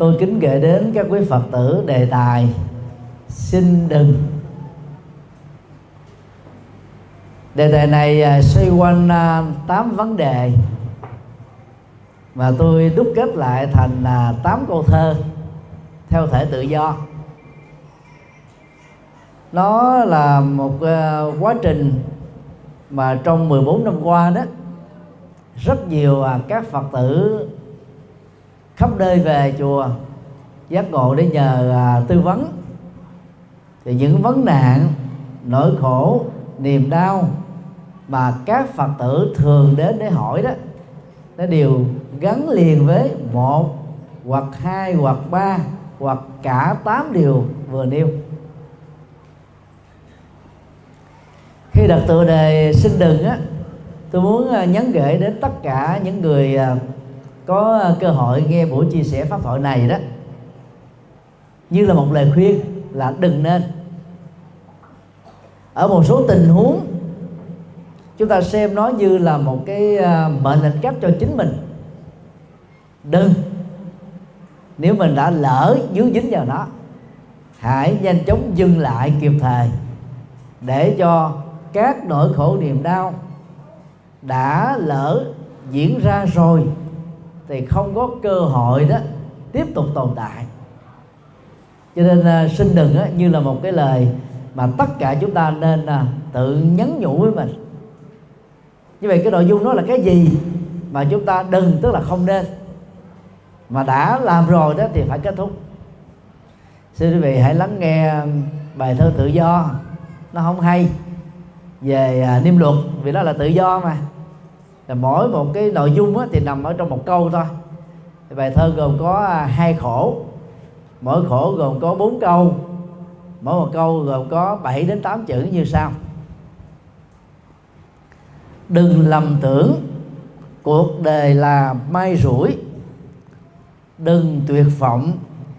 tôi kính gửi đến các quý phật tử đề tài xin đừng. Đề tài này à, xoay quanh à, tám vấn đề. Mà tôi đúc kết lại thành là tám câu thơ theo thể tự do. Nó là một à, quá trình mà trong 14 năm qua đó, rất nhiều các phật tử khắp nơi về chùa, giác ngộ để nhờ à, tư vấn. Thì những vấn nạn, nỗi khổ, niềm đau mà các phật tử thường đến để hỏi đó, nó đều gắn liền với một hoặc hai hoặc ba hoặc cả tám điều vừa nêu. Khi đặt tựa đề xin đừng á, tôi muốn à, nhắn gửi đến tất cả những người à, có ờ, cơ hội nghe buổi chia sẻ pháp thoại này đó, như là một lời khuyên là đừng nên. Ở một số tình huống, chúng ta xem nó như là một cái ờ, mệnh lệnh cấp cho chính mình. Đừng. Nếu mình đã lỡ dướng dính vào nó, hãy nhanh chóng dừng lại kịp thời để cho các nỗi khổ niềm đau đã lỡ diễn ra rồi thì không có cơ hội đó tiếp tục tồn tại. Cho nên uh, xin đừng uh, như là một cái lời mà tất cả chúng ta nên uh, tự nhắn nhủ với mình. Như vậy cái nội dung đó là cái gì mà chúng ta đừng tức là không nên. Mà đã làm rồi đó thì phải kết thúc. Xin quý vị hãy lắng nghe à, bài thơ tự do. Nó không hay về à, niêm luật vì đó là tự do mà là mỗi một cái nội dung á, thì nằm ở trong một câu thôi. Thì bài thơ gồm có à, hai khổ. Mỗi khổ gồm có bốn câu. Mỗi một câu gồm có 7 đến 8 chữ như sau. Đừng lầm tưởng cuộc đời là may rủi. Đừng tuyệt vọng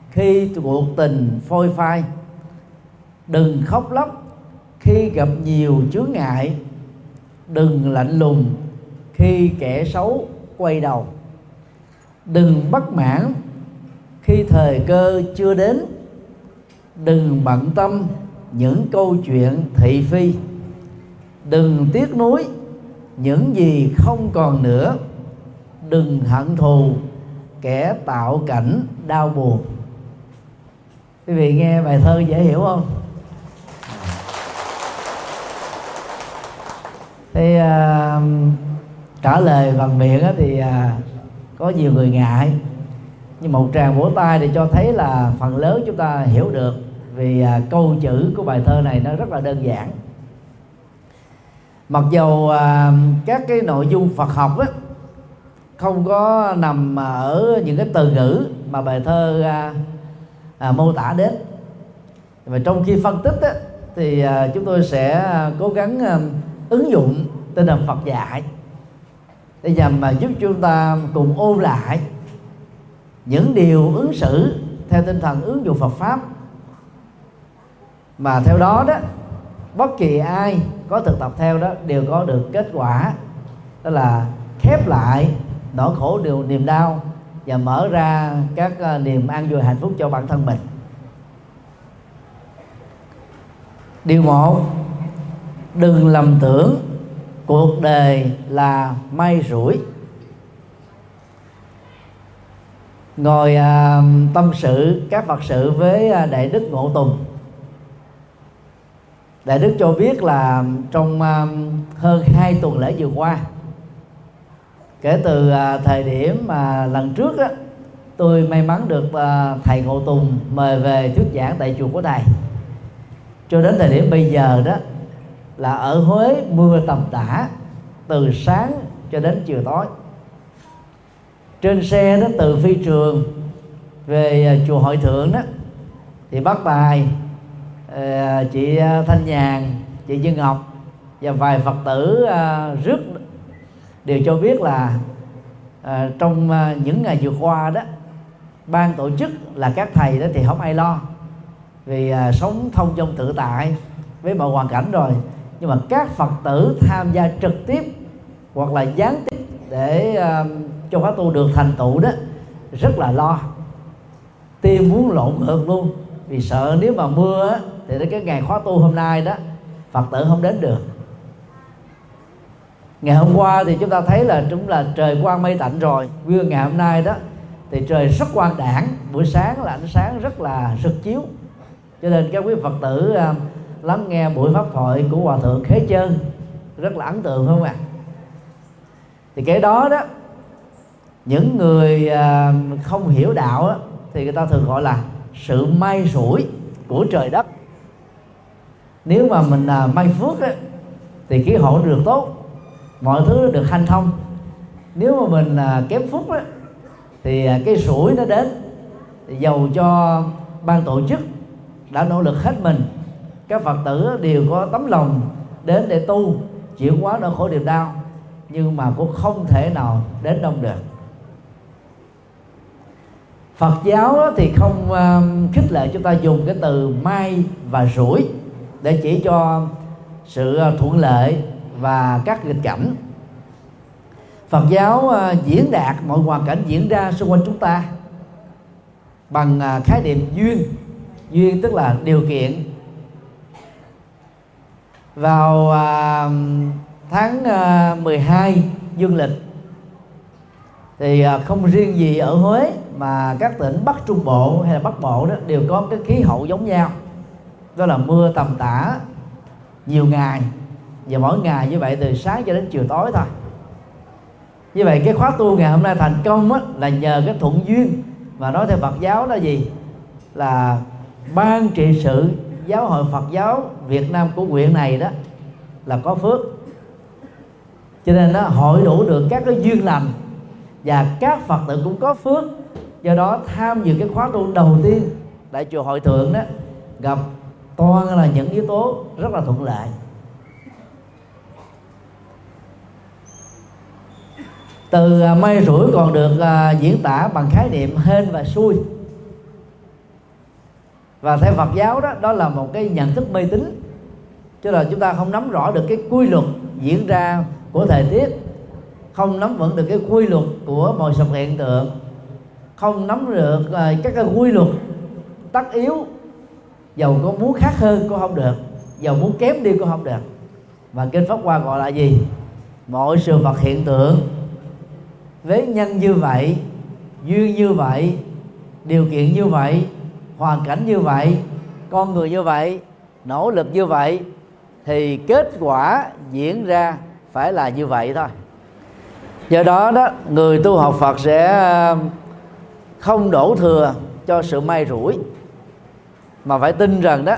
khi cuộc tình phôi phai. Đừng khóc lóc khi gặp nhiều chướng ngại. Đừng lạnh lùng khi kẻ xấu quay đầu. Đừng bất mãn khi thời cơ chưa đến. Đừng bận tâm những câu chuyện thị phi. Đừng tiếc nuối những gì không còn nữa. Đừng hận thù kẻ tạo cảnh đau buồn. Quý vị nghe bài thơ dễ hiểu không? Thì uh, trả lời bằng miệng thì à, có nhiều người ngại. Nhưng một tràng vỗ tay thì cho thấy là phần lớn chúng ta hiểu được vì à, câu chữ của bài thơ này nó rất là đơn giản. Mặc dầu à, các cái nội dung Phật học á, không có nằm à, ở những cái từ ngữ mà bài thơ à, à, mô tả đến và trong khi phân tích á, thì à, chúng tôi sẽ cố gắng à, ứng dụng tinh thần Phật dạy để nhằm mà giúp chúng ta cùng ôn lại những điều ứng xử theo tinh thần ứng dụng Phật pháp. Mà theo đó đó, bất kỳ ai có thực tập theo đó đều có được kết quả, đó là khép lại nỗi khổ điều niềm đau và mở ra các ờ, niềm an vui hạnh phúc cho bản thân mình. Điều một, đừng lầm tưởng cuộc đời là may rủi. Ngồi à, tâm sự các phật sự với à, đại đức ngộ tùng. Đại đức cho biết là trong um, hơn hai tuần lễ vừa qua kể từ uh, thời điểm mà lần trước đó tôi may mắn được uh, thầy ngộ tùng mời về thuyết giảng tại chùa của thầy cho đến thời điểm bây giờ đó là ở huế mưa tầm tã từ sáng cho đến chiều tối. Trên xe đó từ phi trường về à, chùa hội thượng đó, thì bác tài à, chị à, Thanh Nhàn, chị Dương Ngọc và vài Phật tử rước đều cho biết là trong những ngày vừa qua đó, ban tổ chức là các thầy đó thì không ai lo vì sống thông trong tự tại với mọi hoàn cảnh rồi nhưng mà các phật tử tham gia trực tiếp hoặc là gián tiếp để um, cho khóa tu được thành tựu đó rất là lo. Tim muốn lộn ngược luôn. Vì sợ nếu mà mưa á, thì đến cái ngày khóa tu hôm nay đó phật tử không đến được. Ngày hôm qua thì chúng ta thấy là chúng là trời quang mây tạnh rồi. Nguyên ngày hôm nay đó thì trời rất quang đảng buổi sáng là ánh sáng rất là rực chiếu. Cho nên các quý phật tử uh, lắng nghe buổi pháp thoại của hòa thượng khế chân rất là ấn tượng không ạ? À? thì cái đó đó những người à, không hiểu đạo đó, thì người ta thường gọi là sự may rủi của trời đất. Nếu mà mình à, may phước đó, thì khí hậu được tốt mọi thứ được hanh thông. Nếu mà mình à, kém phúc đó, thì cái rủi nó đến dầu cho ban tổ chức đã nỗ lực hết mình các phật tử đều có tấm lòng đến để tu, chuyển hóa nỗi khổ niềm đau, nhưng mà cũng không thể nào đến đông được. Phật giáo thì không um, khích lệ chúng ta dùng cái từ may và rủi để chỉ cho sự thuận lợi và các nghịch cảnh. Phật giáo uh, diễn đạt mọi hoàn cảnh diễn ra xung quanh chúng ta bằng uh, khái niệm duyên. Duyên tức là điều kiện vào à, tháng à, 12 dương lịch thì à, không riêng gì ở Huế mà các tỉnh Bắc Trung Bộ hay là Bắc Bộ đó đều có cái khí hậu giống nhau. Đó là mưa tầm tã nhiều ngày và mỗi ngày như vậy từ sáng cho đến chiều tối thôi. Như vậy cái khóa tu ngày hôm nay thành công á, là nhờ cái thuận duyên và nói theo Phật giáo là gì? Là ban trị sự giáo hội Phật giáo Việt Nam của huyện này đó là có phước. Cho nên nó hội đủ được các cái duyên lành và các Phật tử cũng có phước. Do đó tham dự cái khóa tu đầu tiên tại chùa hội thượng đó gặp toàn là những yếu tố rất là thuận lợi. Từ à, mây rủi còn được à, diễn tả bằng khái niệm hên và xui và theo Phật giáo đó đó là một cái nhận thức mê tín. Cho là chúng ta không nắm rõ được cái quy luật diễn ra của thời tiết, không nắm vững được cái quy luật của mọi sự hiện tượng, không nắm được ờ, các cái quy luật tất yếu. Dầu có muốn khác hơn cũng không được, dầu muốn kém đi cũng không được. Và kinh pháp hoa gọi là gì? Mọi sự vật hiện tượng. Với nhân như vậy, duyên như vậy, điều kiện như vậy hoàn cảnh như vậy con người như vậy nỗ lực như vậy thì kết quả diễn ra phải là như vậy thôi. Do đó đó người tu học phật sẽ um, không đổ thừa cho sự may rủi mà phải tin rằng đó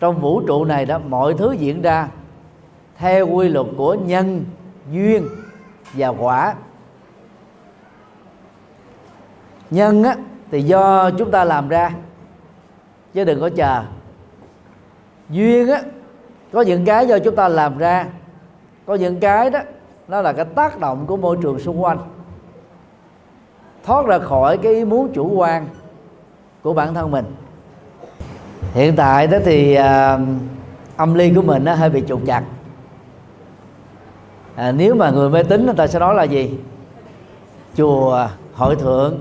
trong vũ trụ này đó mọi thứ diễn ra theo quy luật của nhân duyên và quả. Nhân á, thì do chúng ta làm ra chứ đừng có chờ. Duyên á có những cái do chúng ta làm ra có những cái đó nó là cái tác động của môi trường xung quanh. Thoát ra khỏi cái ý muốn chủ quan của bản thân mình. Hiện tại đó thì à, âm ly của mình nó hơi bị trục chặt à, nếu mà người mê tín người ta sẽ nói là gì? Chùa hội thượng.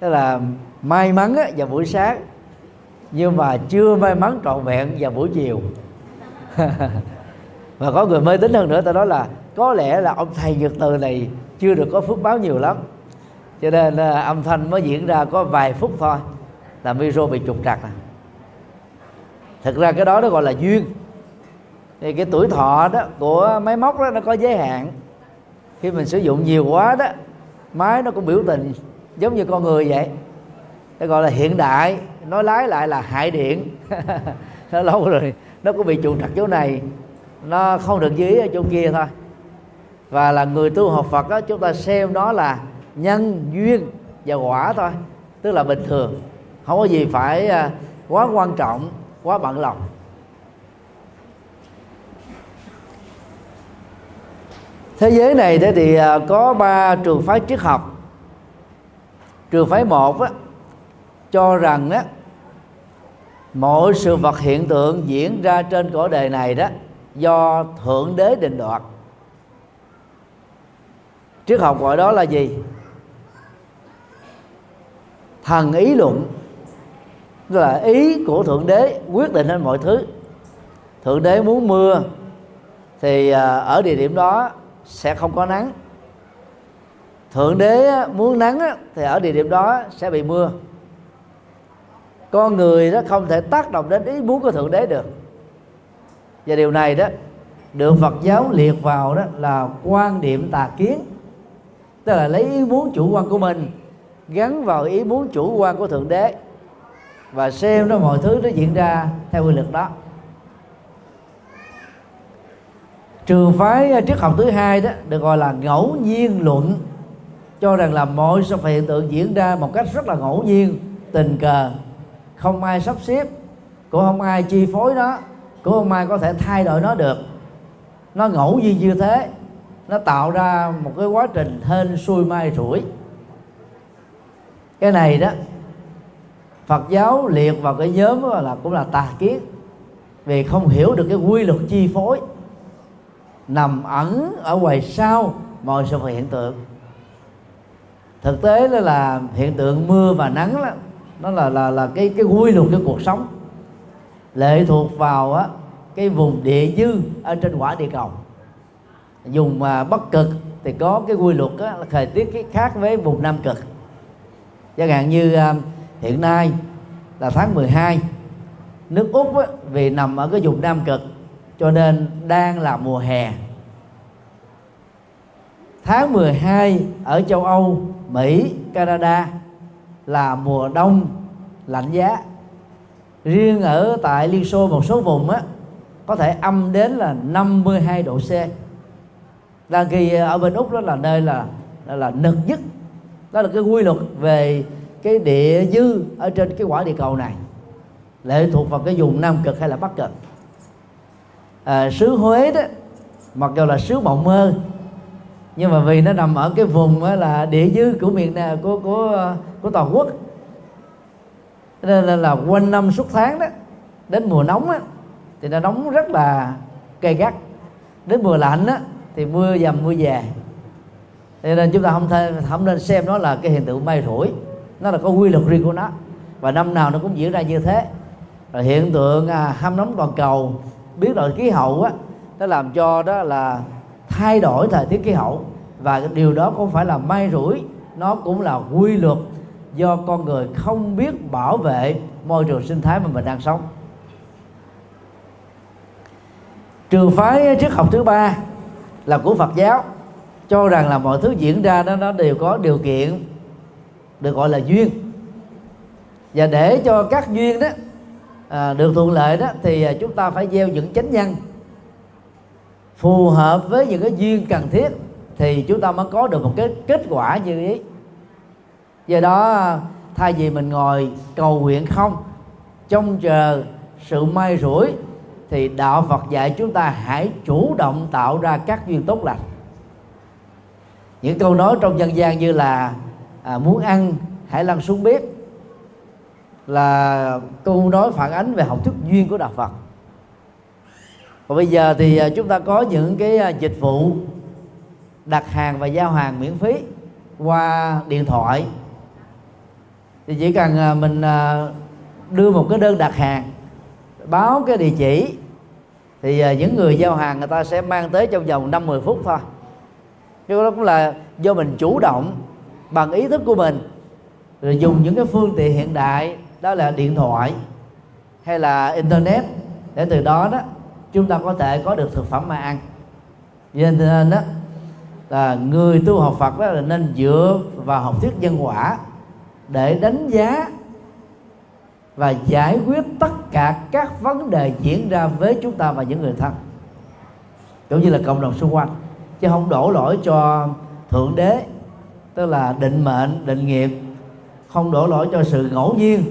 Tức là may mắn á, vào buổi sáng nhưng mà chưa may mắn trọn vẹn vào buổi chiều. Và có người mê tín hơn nữa ta nói là có lẽ là ông thầy nhật từ này chưa được có phước báo nhiều lắm. Cho nên uh, âm thanh mới diễn ra có vài phút thôi là micro bị trục trặc à. thực ra cái đó nó gọi là duyên. Thì cái tuổi thọ đó của máy móc đó nó có giới hạn. Khi mình sử dụng nhiều quá đó máy nó cũng biểu tình giống như con người vậy. Nó gọi là hiện đại nói lái lại là hại điện. Nó lâu rồi nó cũng bị trục trặc chỗ này. Nó không được dưới ở chỗ kia thôi. Và là người tu học Phật đó, chúng ta xem đó là nhân duyên và quả thôi. Tức là bình thường. Không có gì phải à, quá quan trọng quá bận lòng. Thế giới này thế thì à, có ba trường phái triết học. Trường phái một á, cho rằng đó mọi sự vật hiện tượng diễn ra trên cõi đời này đó, do thượng đế định đoạt. Triết học gọi đó là gì? Thần ý luận. Là ý của thượng đế quyết định hết mọi thứ. Thượng đế muốn mưa, thì à, ở địa điểm đó sẽ không có nắng. Thượng đế muốn nắng thì ở địa điểm đó sẽ bị mưa con người đó không thể tác động đến ý muốn của thượng đế được. Và điều này đó được Phật giáo liệt vào đó là quan điểm tà kiến. Tức là lấy ý muốn chủ quan của mình, gắn vào ý muốn chủ quan của thượng đế, và xem đó mọi thứ nó diễn ra theo quy luật đó. Trường phái à, triết học thứ hai đó được gọi là ngẫu nhiên luận, cho rằng là mọi sự hiện tượng diễn ra một cách rất là ngẫu nhiên, tình cờ không ai sắp xếp cũng không ai chi phối nó cũng không ai có thể thay đổi nó được. Nó ngẫu nhiên như thế nó tạo ra một cái quá trình hên xuôi mai rủi. Cái này đó Phật giáo liệt vào cái nhóm là cũng là tà kiến. Vì không hiểu được cái quy luật chi phối nằm ẩn ở ngoài sau mọi sự hiện tượng. Thực tế là là hiện tượng mưa và nắng đó, nó là là là cái cái quy luật của cuộc sống. Lệ thuộc vào á, cái vùng địa dư ở trên quả địa cầu. Dùng mà bắc cực thì có cái quy luật á, là thời tiết cái khác với vùng nam cực. Chẳng hạn như à, hiện nay là tháng 12 nước úc á, vì nằm ở cái vùng nam cực cho nên đang là mùa hè. Tháng 12 ở châu Âu, Mỹ, Canada là mùa đông lạnh giá. Riêng ở tại Liên Xô một số vùng á có thể âm đến là 52 độ C. Đang khi ở bên Úc đó là nơi là là, là nực nhất. Đó là cái quy luật về cái địa dư ở trên cái quả địa cầu này. Lệ thuộc vào cái vùng nam cực hay là bắc cực. À, xứ Huế đó mặc dù là xứ mộng mơ nhưng mà vì nó nằm ở cái vùng là địa dư của miền nào của của của toàn quốc. Nên là, là quanh năm suốt tháng đó đến mùa nóng á, thì nó nóng rất là gay gắt. Đến mùa lạnh á, thì mưa dầm mưa về. Cho nên chúng ta không thể không nên xem nó là cái hiện tượng may rủi. Nó là có quy luật riêng của nó. Và năm nào nó cũng diễn ra như thế. Rồi hiện tượng à, ham nóng toàn cầu biến đổi khí hậu á nó làm cho đó là thay đổi thời tiết khí hậu. Và điều đó không phải là may rủi nó cũng là quy luật do con người không biết bảo vệ môi trường sinh thái mà mình đang sống. Trường phái triết học thứ ba là của Phật giáo cho rằng là mọi thứ diễn ra đó nó đều có điều kiện được gọi là duyên. Và để cho các duyên đó à, được thuận lợi đó thì à, chúng ta phải gieo những chánh nhân. Phù hợp với những cái duyên cần thiết thì chúng ta mới có được một cái kết quả như ý do đó thay vì mình ngồi cầu nguyện không trông chờ sự may rủi thì đạo Phật dạy chúng ta hãy chủ động tạo ra các duyên tốt lành. Những câu nói trong dân gian như là à, muốn ăn hãy lăn xuống bếp. Là câu nói phản ánh về học thuyết duyên của đạo Phật. Còn bây giờ thì à, chúng ta có những cái à, dịch vụ đặt hàng và giao hàng miễn phí qua điện thoại thì chỉ cần à, mình à, đưa một cái đơn đặt hàng, báo cái địa chỉ, thì à, những người giao hàng người ta sẽ mang tới trong vòng 5 10 phút thôi. Cái đó cũng là do mình chủ động, bằng ý thức của mình, rồi dùng những cái phương tiện hiện đại, đó là điện thoại hay là internet, để từ đó đó, chúng ta có thể có được thực phẩm mà ăn. Cho nên đó, là người tu học Phật đó là nên dựa vào học thuyết nhân quả để đánh giá và giải quyết tất cả các vấn đề diễn ra với chúng ta và những người thân. Cũng như là cộng đồng xung quanh. Chứ không đổ lỗi cho thượng đế tức là định mệnh định nghiệp. Không đổ lỗi cho sự ngẫu nhiên.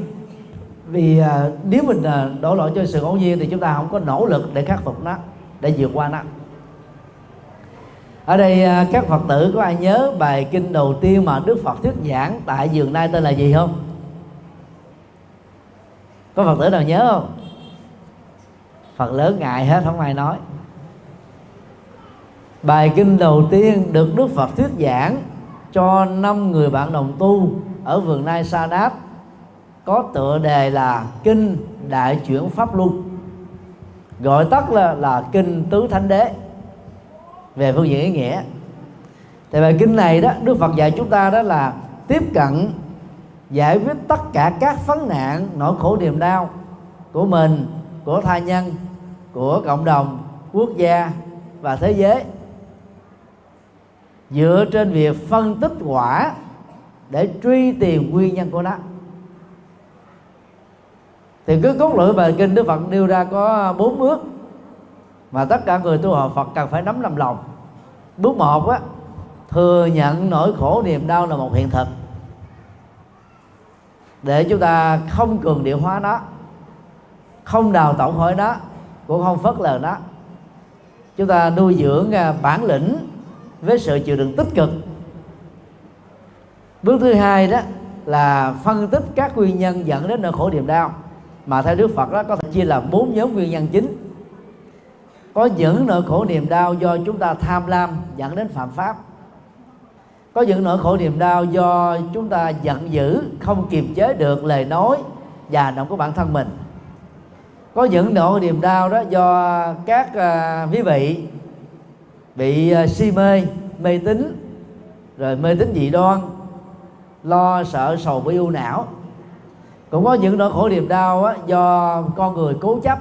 Vì à, nếu mình à, đổ lỗi cho sự ngẫu nhiên thì chúng ta không có nỗ lực để khắc phục nó để vượt qua nó ở đây à, các phật tử có ai nhớ bài kinh đầu tiên mà đức phật thuyết giảng tại giường nay tên là gì không? Có phật tử nào nhớ không? Phật lớn ngại hết, không ai nói. Bài kinh đầu tiên được đức phật thuyết giảng cho năm người bạn đồng tu ở vườn nai sa đáp có tựa đề là kinh đại chuyển pháp luân. Gọi tắt là là kinh tứ thánh đế về phương diện ý nghĩa. Thì bài kinh này đó, đức phật dạy chúng ta đó là tiếp cận, giải quyết tất cả các vấn nạn, nỗi khổ niềm đau của mình, của tha nhân, của cộng đồng, quốc gia và thế giới. Dựa trên việc phân tích quả để truy tìm nguyên nhân của nó. Thì cứ cốt lõi bài kinh đức phật nêu ra có bốn bước mà tất cả người tu học phật cần phải nắm làm lòng bước một á, thừa nhận nỗi khổ niềm đau là một hiện thực. Để chúng ta không cường điệu hóa nó, không đào tổng khỏi nó, cũng không phớt lờ nó, chúng ta nuôi dưỡng à, bản lĩnh với sự chịu đựng tích cực. Bước thứ hai đó là phân tích các nguyên nhân dẫn đến nỗi khổ niềm đau, mà theo Đức Phật đó có thể chia làm bốn nhóm nguyên nhân chính có những nỗi khổ niềm đau do chúng ta tham lam dẫn đến phạm pháp. Có những nỗi khổ niềm đau do chúng ta giận dữ không kiềm chế được lời nói và động của bản thân mình. Có những nỗi niềm đau đó do các uh, quý vị bị uh, si mê mê tín rồi mê tín dị đoan lo sợ sầu bi ưu não. Cũng có những nỗi khổ niềm đau á, do con người cố chấp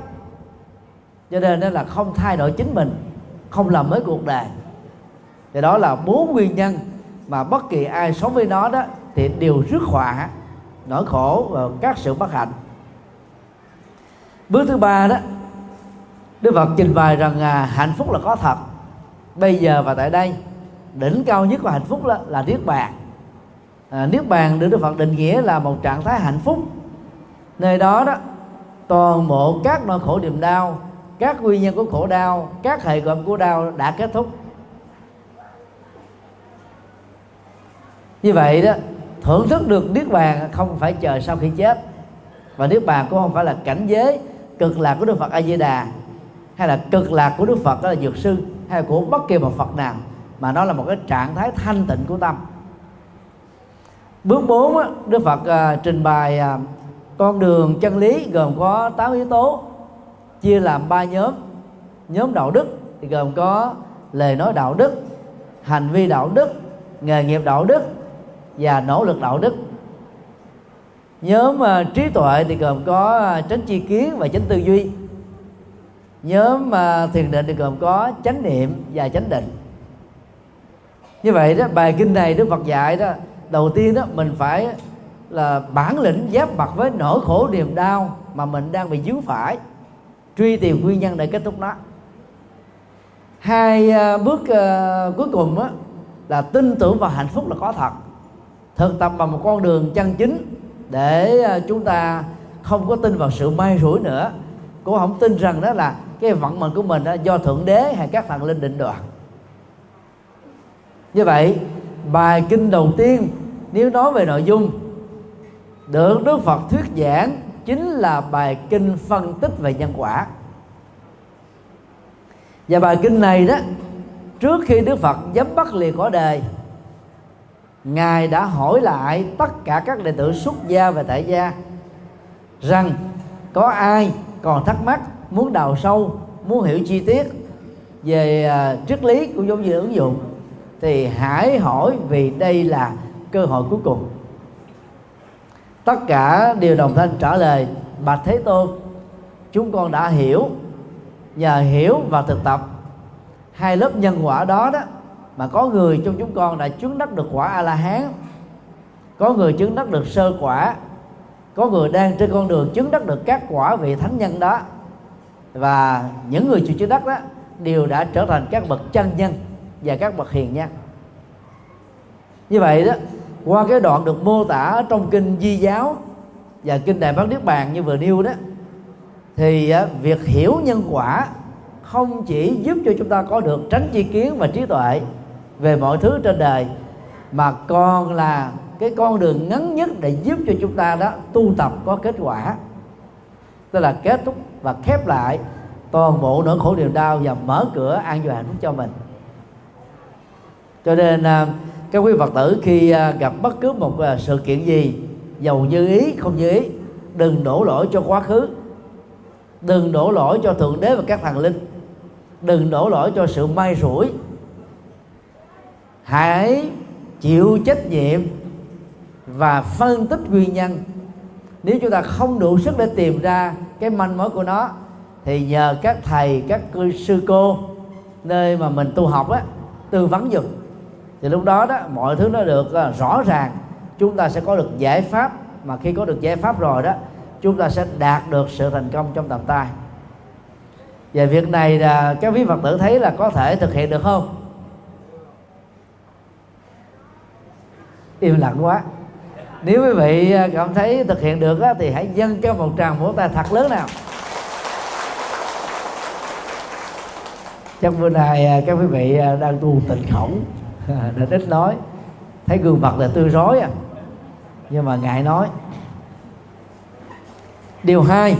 cho nên đó là không thay đổi chính mình không làm mới cuộc đời. Thì đó là bốn nguyên nhân mà bất kỳ ai sống với nó đó thì đều rước họa nỗi khổ và các sự bất hạnh. Bước thứ ba đó đức phật trình bày rằng à, hạnh phúc là có thật. Bây giờ và tại đây đỉnh cao nhất của hạnh phúc là, là niết bàn. À, niết bàn được đức phật định nghĩa là một trạng thái hạnh phúc. Nơi đó đó toàn bộ các nỗi khổ niềm đau các nguyên nhân của khổ đau, các hệ quả của đau đã kết thúc. Như vậy đó, thưởng thức được niết bàn không phải chờ sau khi chết. Và niết bàn cũng không phải là cảnh giới cực lạc của đức phật a di đà hay là cực lạc của đức phật đó là dược sư, hay là của bất kỳ một phật nào, mà nó là một cái trạng thái thanh tịnh của tâm. Bước 4 đức phật à, trình bày à, con đường chân lý gồm có 8 yếu tố chia làm ba nhóm. Nhóm đạo đức thì gồm có lời nói đạo đức hành vi đạo đức nghề nghiệp đạo đức và nỗ lực đạo đức. Nhóm uh, trí tuệ thì gồm có à, uh, tránh chi kiến và tránh tư duy. Nhóm uh, thiền định thì gồm có chánh niệm và chánh định. Như vậy đó bài kinh này đức phật dạy đó đầu tiên đó mình phải là bản lĩnh giáp mặt với nỗi khổ niềm đau mà mình đang bị dướng phải truy tìm nguyên nhân để kết thúc nó. Hai à, bước uh, cuối cùng á, là tin tưởng vào hạnh phúc là có thật. Thực tập bằng một con đường chân chính để à, chúng ta không có tin vào sự may rủi nữa. Cũng không tin rằng đó là cái vận mệnh của mình đó, do thượng đế hay các thần linh định đoạt. Như vậy bài kinh đầu tiên nếu nói về nội dung được Đức Phật thuyết giảng chính là bài kinh phân tích về nhân quả. Và bài kinh này đó trước khi Đức Phật dám bắt liền cõi đề ngài đã hỏi lại tất cả các đệ tử xuất gia và tại gia rằng có ai còn thắc mắc muốn đào sâu muốn hiểu chi tiết về uh, triết lý của giống như ứng dụng thì hãy hỏi vì đây là cơ hội cuối cùng tất cả đều đồng thanh trả lời, bạch thế tôn, chúng con đã hiểu. Nhờ hiểu và thực tập. Hai lớp nhân quả đó đó, mà có người trong chúng con đã chứng đắc được quả a la hán có người chứng đắc được sơ quả. Có người đang trên con đường chứng đắc được các quả vị thánh nhân đó. Và những người chưa chứng đắc đó đều đã trở thành các bậc chân nhân và các bậc hiền nhân. Như vậy đó qua cái đoạn được mô tả trong kinh di giáo và kinh đại bát niết bàn như vừa nêu đó, thì à, việc hiểu nhân quả không chỉ giúp cho chúng ta có được tránh chi kiến và trí tuệ về mọi thứ trên đời, mà còn là cái con đường ngắn nhất để giúp cho chúng ta đó tu tập có kết quả. Tức là kết thúc và khép lại toàn bộ nỗi khổ niềm đau và mở cửa an toàn hạnh phúc cho mình. Cho nên à, các quý phật tử khi à, gặp bất cứ một à, sự kiện gì, giàu như ý, không như ý, đừng đổ lỗi cho quá khứ. Đừng đổ lỗi cho thượng đế và các thần linh. Đừng đổ lỗi cho sự may rủi. Hãy chịu trách nhiệm và phân tích nguyên nhân. Nếu chúng ta không đủ sức để tìm ra cái manh mối của nó, thì nhờ các thầy, các sư cô, nơi mà mình tu học á, tư vấn giùm thì lúc đó đó mọi thứ nó được à, rõ ràng. Chúng ta sẽ có được giải pháp. Mà khi có được giải pháp rồi đó chúng ta sẽ đạt được sự thành công trong tầm tay. Và việc này là các quý phật tử thấy là có thể thực hiện được không? Im lặng quá. Nếu quý vị à, cảm thấy thực hiện được á, thì hãy dâng cho một tràng vỗ tay thật lớn nào. Trong bữa nay à, các quý vị đang tu tịnh khổng nên ít nói. Thấy gương mặt là tươi rói à. Nhưng mà ngại nói. Điều hai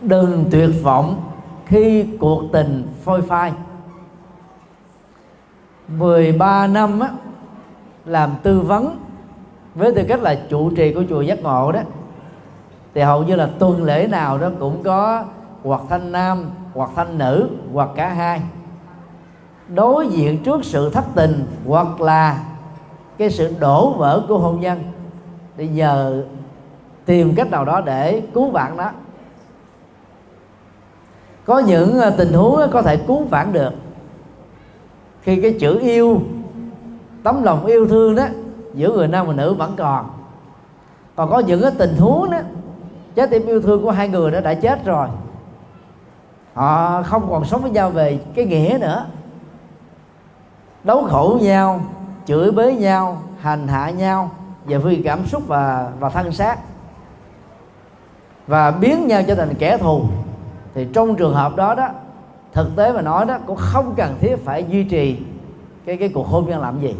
đừng tuyệt vọng khi cuộc tình phôi phai. 13 năm á, làm tư vấn với tư cách là trụ trì của chùa giác ngộ đó thì hầu như là tuần lễ nào đó cũng có hoặc thanh nam hoặc thanh nữ hoặc cả hai đối diện trước sự thất tình hoặc là cái sự đổ vỡ của hôn nhân. Để nhờ tìm cách nào đó để cứu vãn đó có những ờ, tình huống có thể cứu vãn được. Khi cái chữ yêu, tấm lòng yêu thương đó, giữa người nam và nữ vẫn còn. Còn có những cái tình huống đó, trái tim yêu thương của hai người đó đã chết rồi. Họ không còn sống với nhau về cái nghĩa nữa đấu khổ nhau, chửi bới nhau, hành hạ nhau về phương cảm xúc và và thân xác. Và biến nhau trở thành kẻ thù. Thì trong trường hợp đó đó, thực tế mà nói đó, cũng không cần thiết phải duy trì cái cái cuộc hôn nhân làm gì.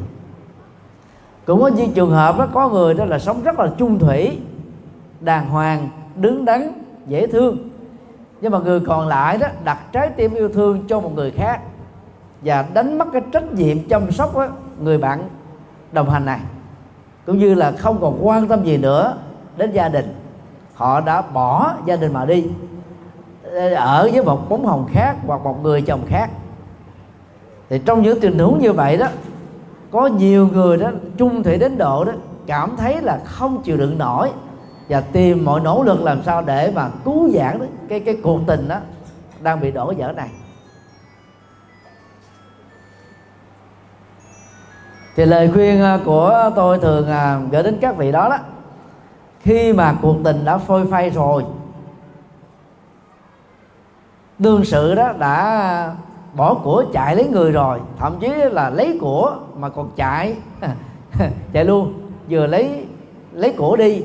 Cũng có những trường hợp đó, có người đó là sống rất là chung thủy, đàng hoàng, đứng đắn, dễ thương. Nhưng mà người còn lại đó, đặt trái tim yêu thương cho một người khác và đánh mất cái trách nhiệm chăm sóc đó, người bạn đồng hành này. Cũng như là không còn quan tâm gì nữa đến gia đình. Họ đã bỏ gia đình mà đi ở với một bóng hồng khác hoặc một người chồng khác. Thì trong những tình huống như vậy đó có nhiều người đó chung thủy đến độ đó cảm thấy là không chịu đựng nổi. Và tìm mọi nỗ lực làm sao để mà cứu giãn cái cái cuộc tình đó đang bị đổ vỡ này. Thì lời khuyên à, của tôi thường à, gửi đến các vị đó đó. Khi mà cuộc tình đã phôi phai rồi, đương sự đó đã bỏ của chạy lấy người rồi, thậm chí là lấy của mà còn chạy chạy luôn, vừa lấy lấy của đi,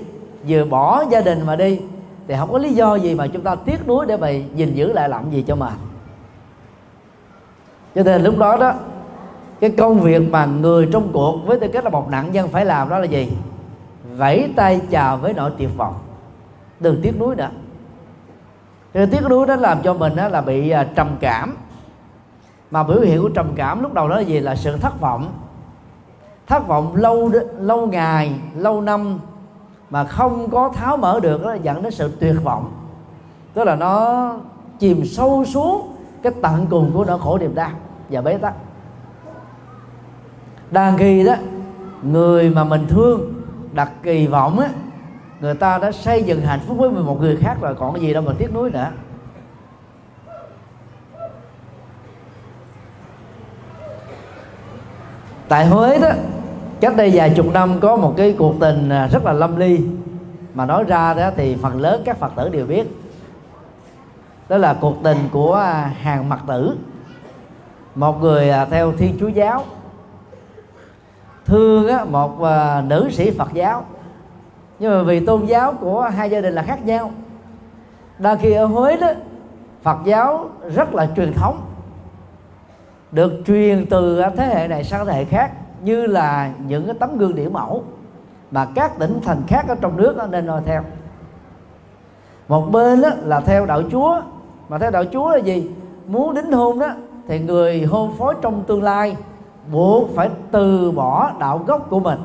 vừa bỏ gia đình mà đi, thì không có lý do gì mà chúng ta tiếc nuối để mà gìn giữ lại làm gì cho mà cho nên lúc đó đó cái công việc mà người trong cuộc với tư cách là một nạn nhân phải làm đó là gì? Vẫy tay chào với nỗi tuyệt vọng. Đừng tiếc nuối nữa. Cái tiếc nuối đó làm cho mình đó là bị à, trầm cảm. Mà biểu hiện của trầm cảm lúc đầu đó là gì? Là sự thất vọng. Thất vọng lâu lâu ngày, lâu năm mà không có tháo mở được đó dẫn đến sự tuyệt vọng. Tức là nó chìm sâu xuống cái tận cùng của nỗi khổ niềm đau và bế tắc đa nghi đó, người mà mình thương đặt kỳ vọng á, người ta đã xây dựng hạnh phúc với một người khác rồi, còn cái gì đâu mà tiếc nuối nữa. Tại Huế đó, cách đây vài chục năm có một cái cuộc tình à, rất là lâm ly. Mà nói ra đó thì phần lớn các phật tử đều biết. Đó là cuộc tình của à, hàng mặc tử, một người à, theo thiên chúa giáo thương á, một à, nữ sĩ phật giáo. Nhưng mà vì tôn giáo của hai gia đình là khác nhau. Đa khi ở huế đó, phật giáo rất là truyền thống, được truyền từ à, thế hệ này sang thế hệ khác, như là những cái tấm gương điển mẫu mà các tỉnh thành khác ở trong nước nên noi theo. Một bên đó là theo đạo chúa. Mà theo đạo chúa là gì? Muốn đính hôn đó, thì người hôn phối trong tương lai buộc phải từ bỏ đạo gốc của mình.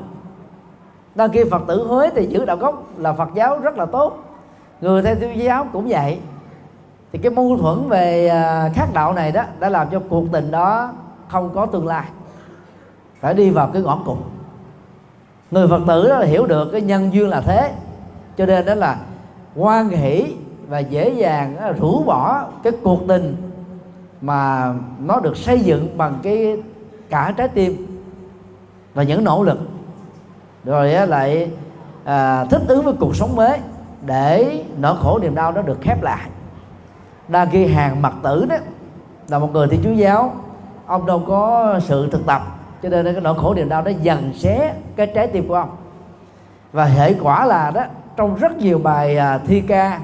Đăng khi phật tử huế thì giữ đạo gốc là phật giáo rất là tốt. Người theo thiên giáo cũng vậy. Thì cái mâu thuẫn về à, khác đạo này đó đã làm cho cuộc tình đó không có tương lai. Phải đi vào cái ngõ cụt. Người phật tử đó là hiểu được cái nhân duyên là thế. Cho nên đó là quan hỷ và dễ dàng à, rũ bỏ cái cuộc tình mà nó được xây dựng bằng cái cả trái tim và những nỗ lực. Rồi lại à, thích ứng với cuộc sống mới để nỗi khổ niềm đau đó được khép lại. Đa khi hàng mặt tử đó là một người thiên chúa giáo. Ông đâu có sự thực tập cho nên cái nỗi khổ niềm đau đó dần xé cái trái tim của ông. Và hệ quả là đó trong rất nhiều bài à, thi ca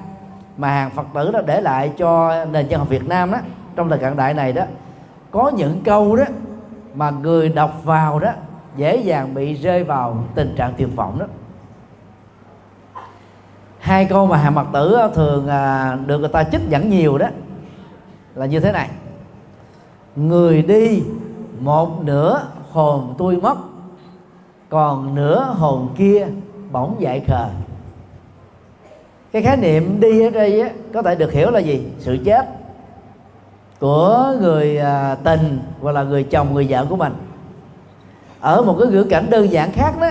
mà hàng phật tử đó để lại cho nền dân học việt nam đó trong thời cận đại này đó có những câu đó mà người đọc vào đó dễ dàng bị rơi vào tình trạng tuyệt vọng đó. Hai câu mà hàng mặt tử ờ, thường à, được người ta trích dẫn nhiều đó là như thế này. Người đi một nửa hồn tôi mất còn nửa hồn kia bỗng dại khờ. Cái khái niệm đi ở đây á, có thể được hiểu là gì? Sự chết của người à, tình hoặc là người chồng, người vợ của mình. Ở một cái ngữ cảnh đơn giản khác đó,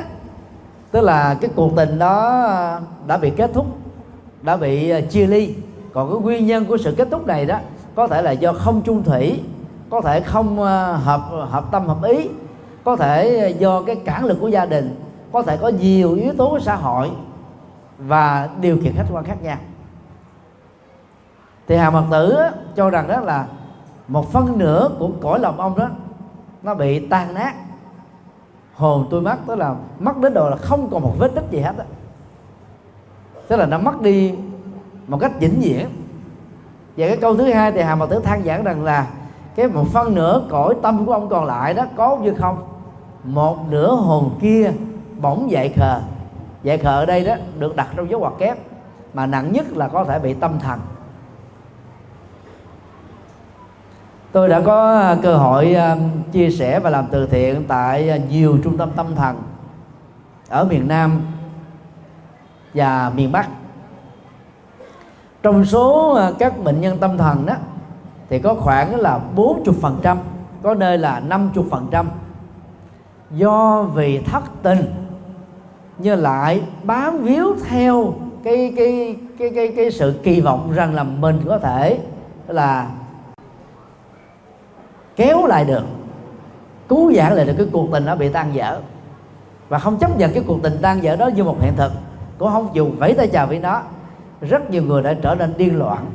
tức là cái cuộc tình đó đã bị kết thúc, đã bị à, chia ly. Còn cái nguyên nhân của sự kết thúc này đó, có thể là do không chung thủy, có thể không à, hợp hợp tâm, hợp ý, có thể do cái cản lực của gia đình, có thể có nhiều yếu tố của xã hội và điều kiện khách quan khác nhau. Thì hà mật tử cho rằng đó là một phân nửa của cõi lòng ông đó, nó bị tan nát. Hồn tôi mất, tức là mất đến độ là không còn một vết tích gì hết đó tức là nó mất đi một cách vĩnh viễn. Và cái câu thứ hai thì hàm mật tử than giảng rằng là cái một phân nửa cõi tâm của ông còn lại đó có như không? Một nửa hồn kia bỗng dậy khờ. Dậy khờ ở đây đó, được đặt trong dấu ngoặc kép. Mà nặng nhất là có thể bị tâm thần. Tôi đã có à, cơ hội à, chia sẻ và làm từ thiện tại à, nhiều trung tâm tâm thần ở miền Nam và miền Bắc. Trong số các bệnh nhân tâm thần đó thì có khoảng là 40% có nơi là 50% do vì thất tình như lại bám víu theo cái cái cái cái cái sự kỳ vọng rằng là mình có thể là kéo lại được. Cứu vãn lại được cái cuộc tình nó bị tan vỡ. Và không chấp nhận cái cuộc tình tan vỡ đó như một hiện thực. Cũng không dùng vẫy tay chào với nó. Rất nhiều người đã trở nên điên loạn.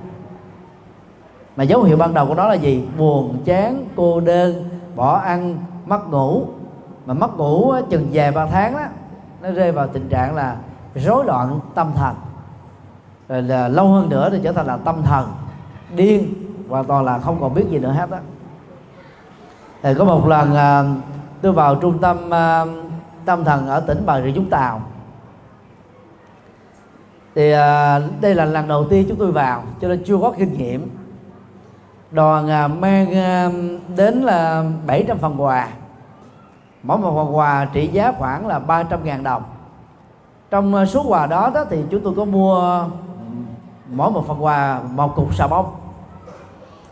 Mà dấu hiệu ban đầu của nó là gì? Buồn, chán, cô đơn, bỏ ăn, mất ngủ. Mà mất ngủ chừng vài ba tháng đó nó rơi vào tình trạng là rối loạn tâm thần. Rồi là lâu hơn nữa thì trở thành là tâm thần điên, hoàn toàn là không còn biết gì nữa hết đó thì có một lần à, tôi vào trung tâm à, tâm thần ở tỉnh bà rịa vũng tàu. Thì à, đây là lần đầu tiên chúng tôi vào cho nên chưa có kinh nghiệm. Đoàn mang đến là 700 phần quà. Mỗi một phần quà trị giá khoảng là 300 ngàn đồng. Trong số quà đó, đó thì chúng tôi có mua mỗi một phần quà một cục xà bông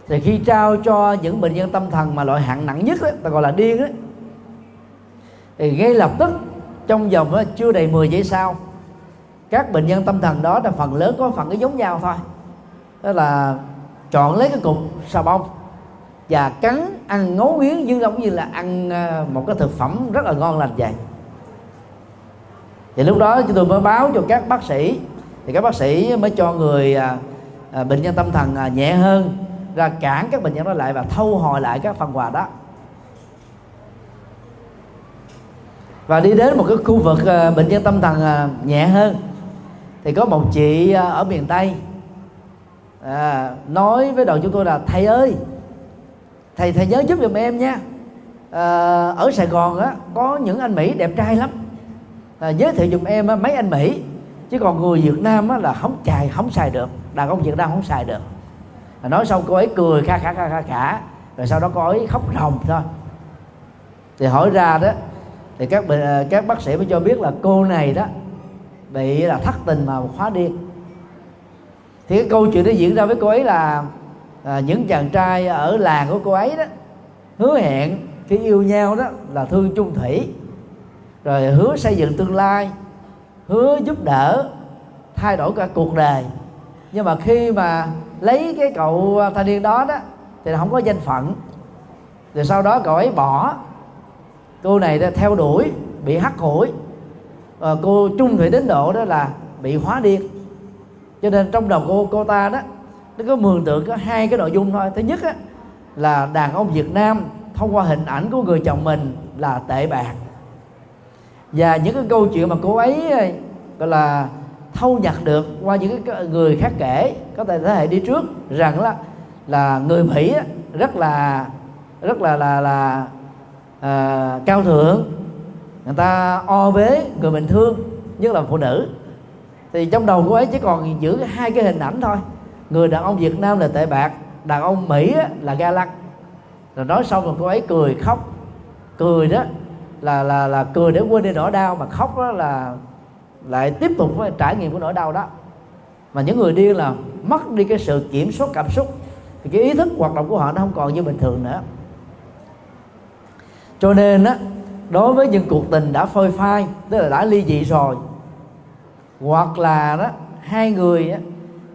thì khi trao cho những bệnh nhân tâm thần mà loại hạng nặng nhất đó, ta gọi là điên đó, thì ngay lập tức trong vòng đó, chưa đầy 10 giây sau các bệnh nhân tâm thần đó là phần lớn có phần cái giống nhau thôi. Đó là chọn lấy cái cục xà bông và cắn ăn ngấu nghiến như giống như là ăn à, một cái thực phẩm rất là ngon lành vậy. Thì lúc đó chúng tôi mới báo cho các bác sĩ. Thì các bác sĩ mới cho người à, à bệnh nhân tâm thần à, nhẹ hơn ra cản các bệnh nhân đó lại và thâu hồi lại các phần quà đó. Và đi đến một cái khu vực ờ, bệnh nhân tâm thần ờ, nhẹ hơn thì có một chị ờ, ở miền tây. À, nói với đoàn chúng tôi là thầy ơi thầy thầy nhớ giúp giùm em nha. À, ở sài gòn á có những anh mỹ đẹp trai lắm. À, giới thiệu giùm em á, mấy anh mỹ. Chứ còn người việt nam á, là không chài không xài được. Đàn ông việt nam không xài được nói xong cô ấy cười kha kha kha kha khả rồi sau đó cô ấy khóc ròng thôi. Thì hỏi ra đó thì các các bác sĩ mới cho biết là cô này đó bị là thất tình mà khóa điên thì cái câu chuyện nó diễn ra với cô ấy là à, những chàng trai ở làng của cô ấy đó hứa hẹn khi yêu nhau đó là thương chung thủy rồi hứa xây dựng tương lai hứa giúp đỡ thay đổi cả cuộc đời. Nhưng mà khi mà lấy cái cậu à, thanh niên đó đó thì không có danh phận. Rồi sau đó cậu ấy bỏ. Cô này theo đuổi bị hắt hủi. Và cô trung thủy đến độ đó là bị hóa điên. Cho nên trong đầu cô cô ta đó nó có mường tượng có hai cái nội dung thôi. Thứ nhất á, là đàn ông Việt Nam thông qua hình ảnh của người chồng mình là tệ bạc. Và những cái câu chuyện mà cô ấy à, gọi là thâu nhặt được qua những cái người khác kể có thể thế hệ đi trước rằng là là người Mỹ rất là rất là là là à, cao thượng. Người ta o bế người bình thường nhất là phụ nữ. Thì trong đầu cô ấy chỉ còn giữ hai cái hình ảnh thôi. Người đàn ông Việt Nam là tệ bạc đàn ông Mỹ là ga lăng. Rồi nói xong rồi cô ấy cười khóc. Cười đó là là là cười để quên đi nỗi đau mà khóc đó là lại tiếp tục với trải nghiệm của nỗi đau đó. Mà những người điên là mất đi cái sự kiểm soát cảm xúc thì cái ý thức hoạt động của họ nó không còn như bình thường nữa. Cho nên á đối với những cuộc tình đã phôi phai tức là đã ly dị rồi hoặc là đó hai người á,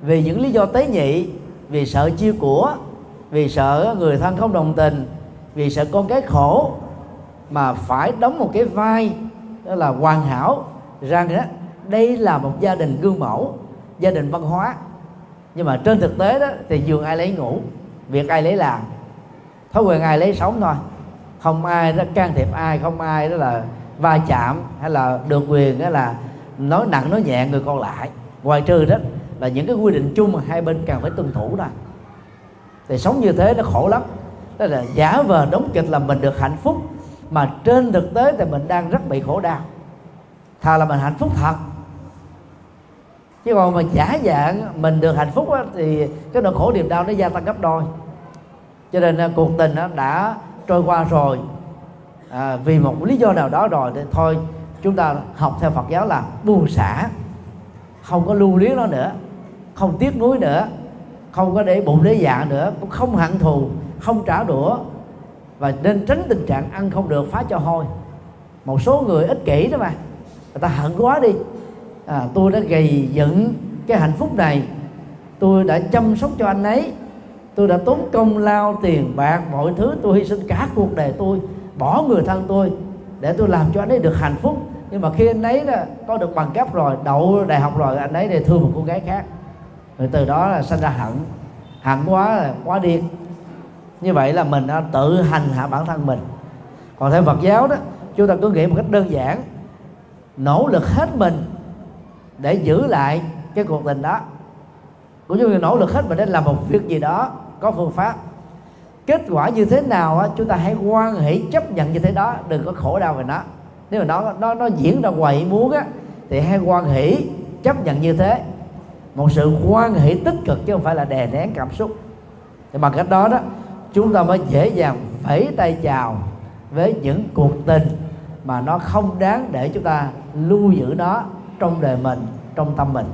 vì những lý do tế nhị vì sợ chia của vì sợ người thân không đồng tình vì sợ con cái khổ mà phải đóng một cái vai đó là hoàn hảo rằng đó đây là một gia đình gương mẫu, gia đình văn hóa. Nhưng mà trên thực tế đó thì giường ai lấy ngủ, việc ai lấy làm. Thói quen ai lấy sống thôi. Không ai đó, can thiệp ai, không ai đó là va chạm hay là được quyền đó là nói nặng, nói nhẹ người còn lại. Ngoài trừ đó là những cái quy định chung mà hai bên cần phải tuân thủ thôi thì sống như thế nó khổ lắm. Đó là giả vờ đóng kịch là mình được hạnh phúc, mà trên thực tế thì mình đang rất bị khổ đau. Thà là mình hạnh phúc thật chứ còn mà giả dạng mình được hạnh phúc á, thì cái nỗi khổ niềm đau nó gia tăng gấp đôi. Cho nên à, cuộc tình đã trôi qua rồi. À, vì một lý do nào đó rồi thì thôi chúng ta học theo Phật giáo là buông xả. Không có lưu luyến nó nữa không tiếc nuối nữa không có để bụng để dạ nữa cũng không hận thù không trả đũa. Và nên tránh tình trạng ăn không được phá cho hôi. Một số người ích kỷ đó mà người ta hận quá đi à, tôi đã gầy dựng cái hạnh phúc này. Tôi đã chăm sóc cho anh ấy. Tôi đã tốn công lao tiền bạc mọi thứ. Tôi hy sinh cả cuộc đời tôi bỏ người thân tôi để tôi làm cho anh ấy được hạnh phúc. Nhưng mà khi anh ấy đó có được bằng cấp rồi đậu đại học rồi anh ấy thì thương một cô gái khác. Rồi từ đó là sinh ra hận. Hận quá là quá điên. Như vậy là mình đã tự hành hạ bản thân mình. Còn theo Phật giáo đó chúng ta cứ nghĩ một cách đơn giản. Nỗ lực hết mình để giữ lại cái cuộc tình đó. Cũng như nỗ lực hết mình để làm một việc gì đó có phương pháp. Kết quả như thế nào á, chúng ta hãy quan hệ chấp nhận như thế đó đừng có khổ đau về nó. Nếu mà nó nó nó diễn ra ngoài muốn á thì hãy quan hệ chấp nhận như thế. Một sự quan hệ tích cực chứ không phải là đè nén cảm xúc. Thì bằng cách đó đó chúng ta mới dễ dàng vẫy tay chào với những cuộc tình mà nó không đáng để chúng ta lưu giữ nó trong đời mình, trong tâm mình.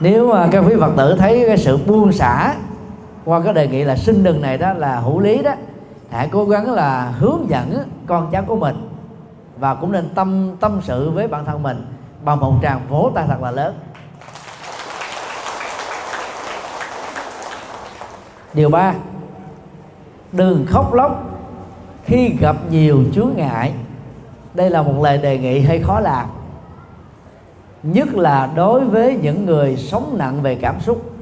Nếu mà các quý phật tử thấy cái sự buông xả qua cái đề nghị là sinh đừng này đó là hữu lý đó, hãy cố gắng là hướng dẫn con cháu của mình và cũng nên tâm tâm sự với bản thân mình bằng một tràng vỗ tay thật là lớn. Điều ba, đừng khóc lóc khi gặp nhiều chướng ngại, đây là một lời đề nghị hơi khó làm. Nhất là đối với những người sống nặng về cảm xúc.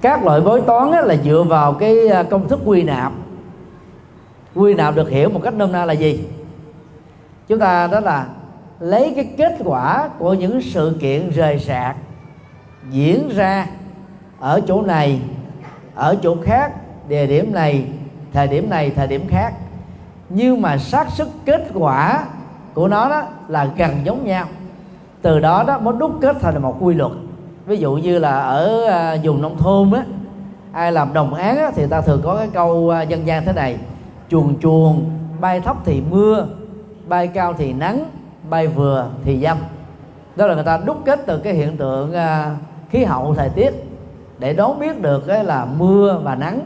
Các loại bói toán là dựa vào cái à, công thức quy nạp. Quy nạp được hiểu một cách nôm na là gì? Chúng ta đó là lấy cái kết quả của những sự kiện rời sạc diễn ra ở chỗ này, ở chỗ khác địa điểm này thời điểm này thời điểm khác. Nhưng mà xác suất kết quả của nó đó là gần giống nhau. Từ đó đó mới đúc kết thành một quy luật. Ví dụ như là ở à, vùng nông thôn á ai làm đồng án á, thì ta thường có cái câu à, dân gian thế này chuồng chuồng bay thấp thì mưa bay cao thì nắng bay vừa thì dâm. Đó là người ta đúc kết từ cái hiện tượng à, khí hậu thời tiết để đoán biết được cái là mưa và nắng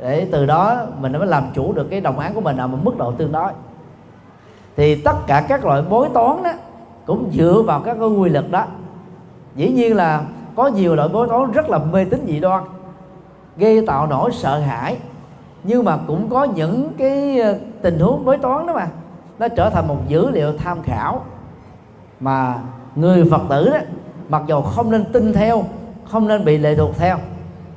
để từ đó mình mới làm chủ được cái đồng án của mình ở một mức độ tương đối. Thì tất cả các loại bối toán đó cũng dựa vào các cái quy luật đó. Dĩ nhiên là có nhiều loại bối toán rất là mê tín dị đoan, gây tạo nỗi sợ hãi. Nhưng mà cũng có những cái ờ, tình huống bối toán đó mà, nó trở thành một dữ liệu tham khảo. Mà người phật tử đó, mặc dù không nên tin theo, không nên bị lệ thuộc theo,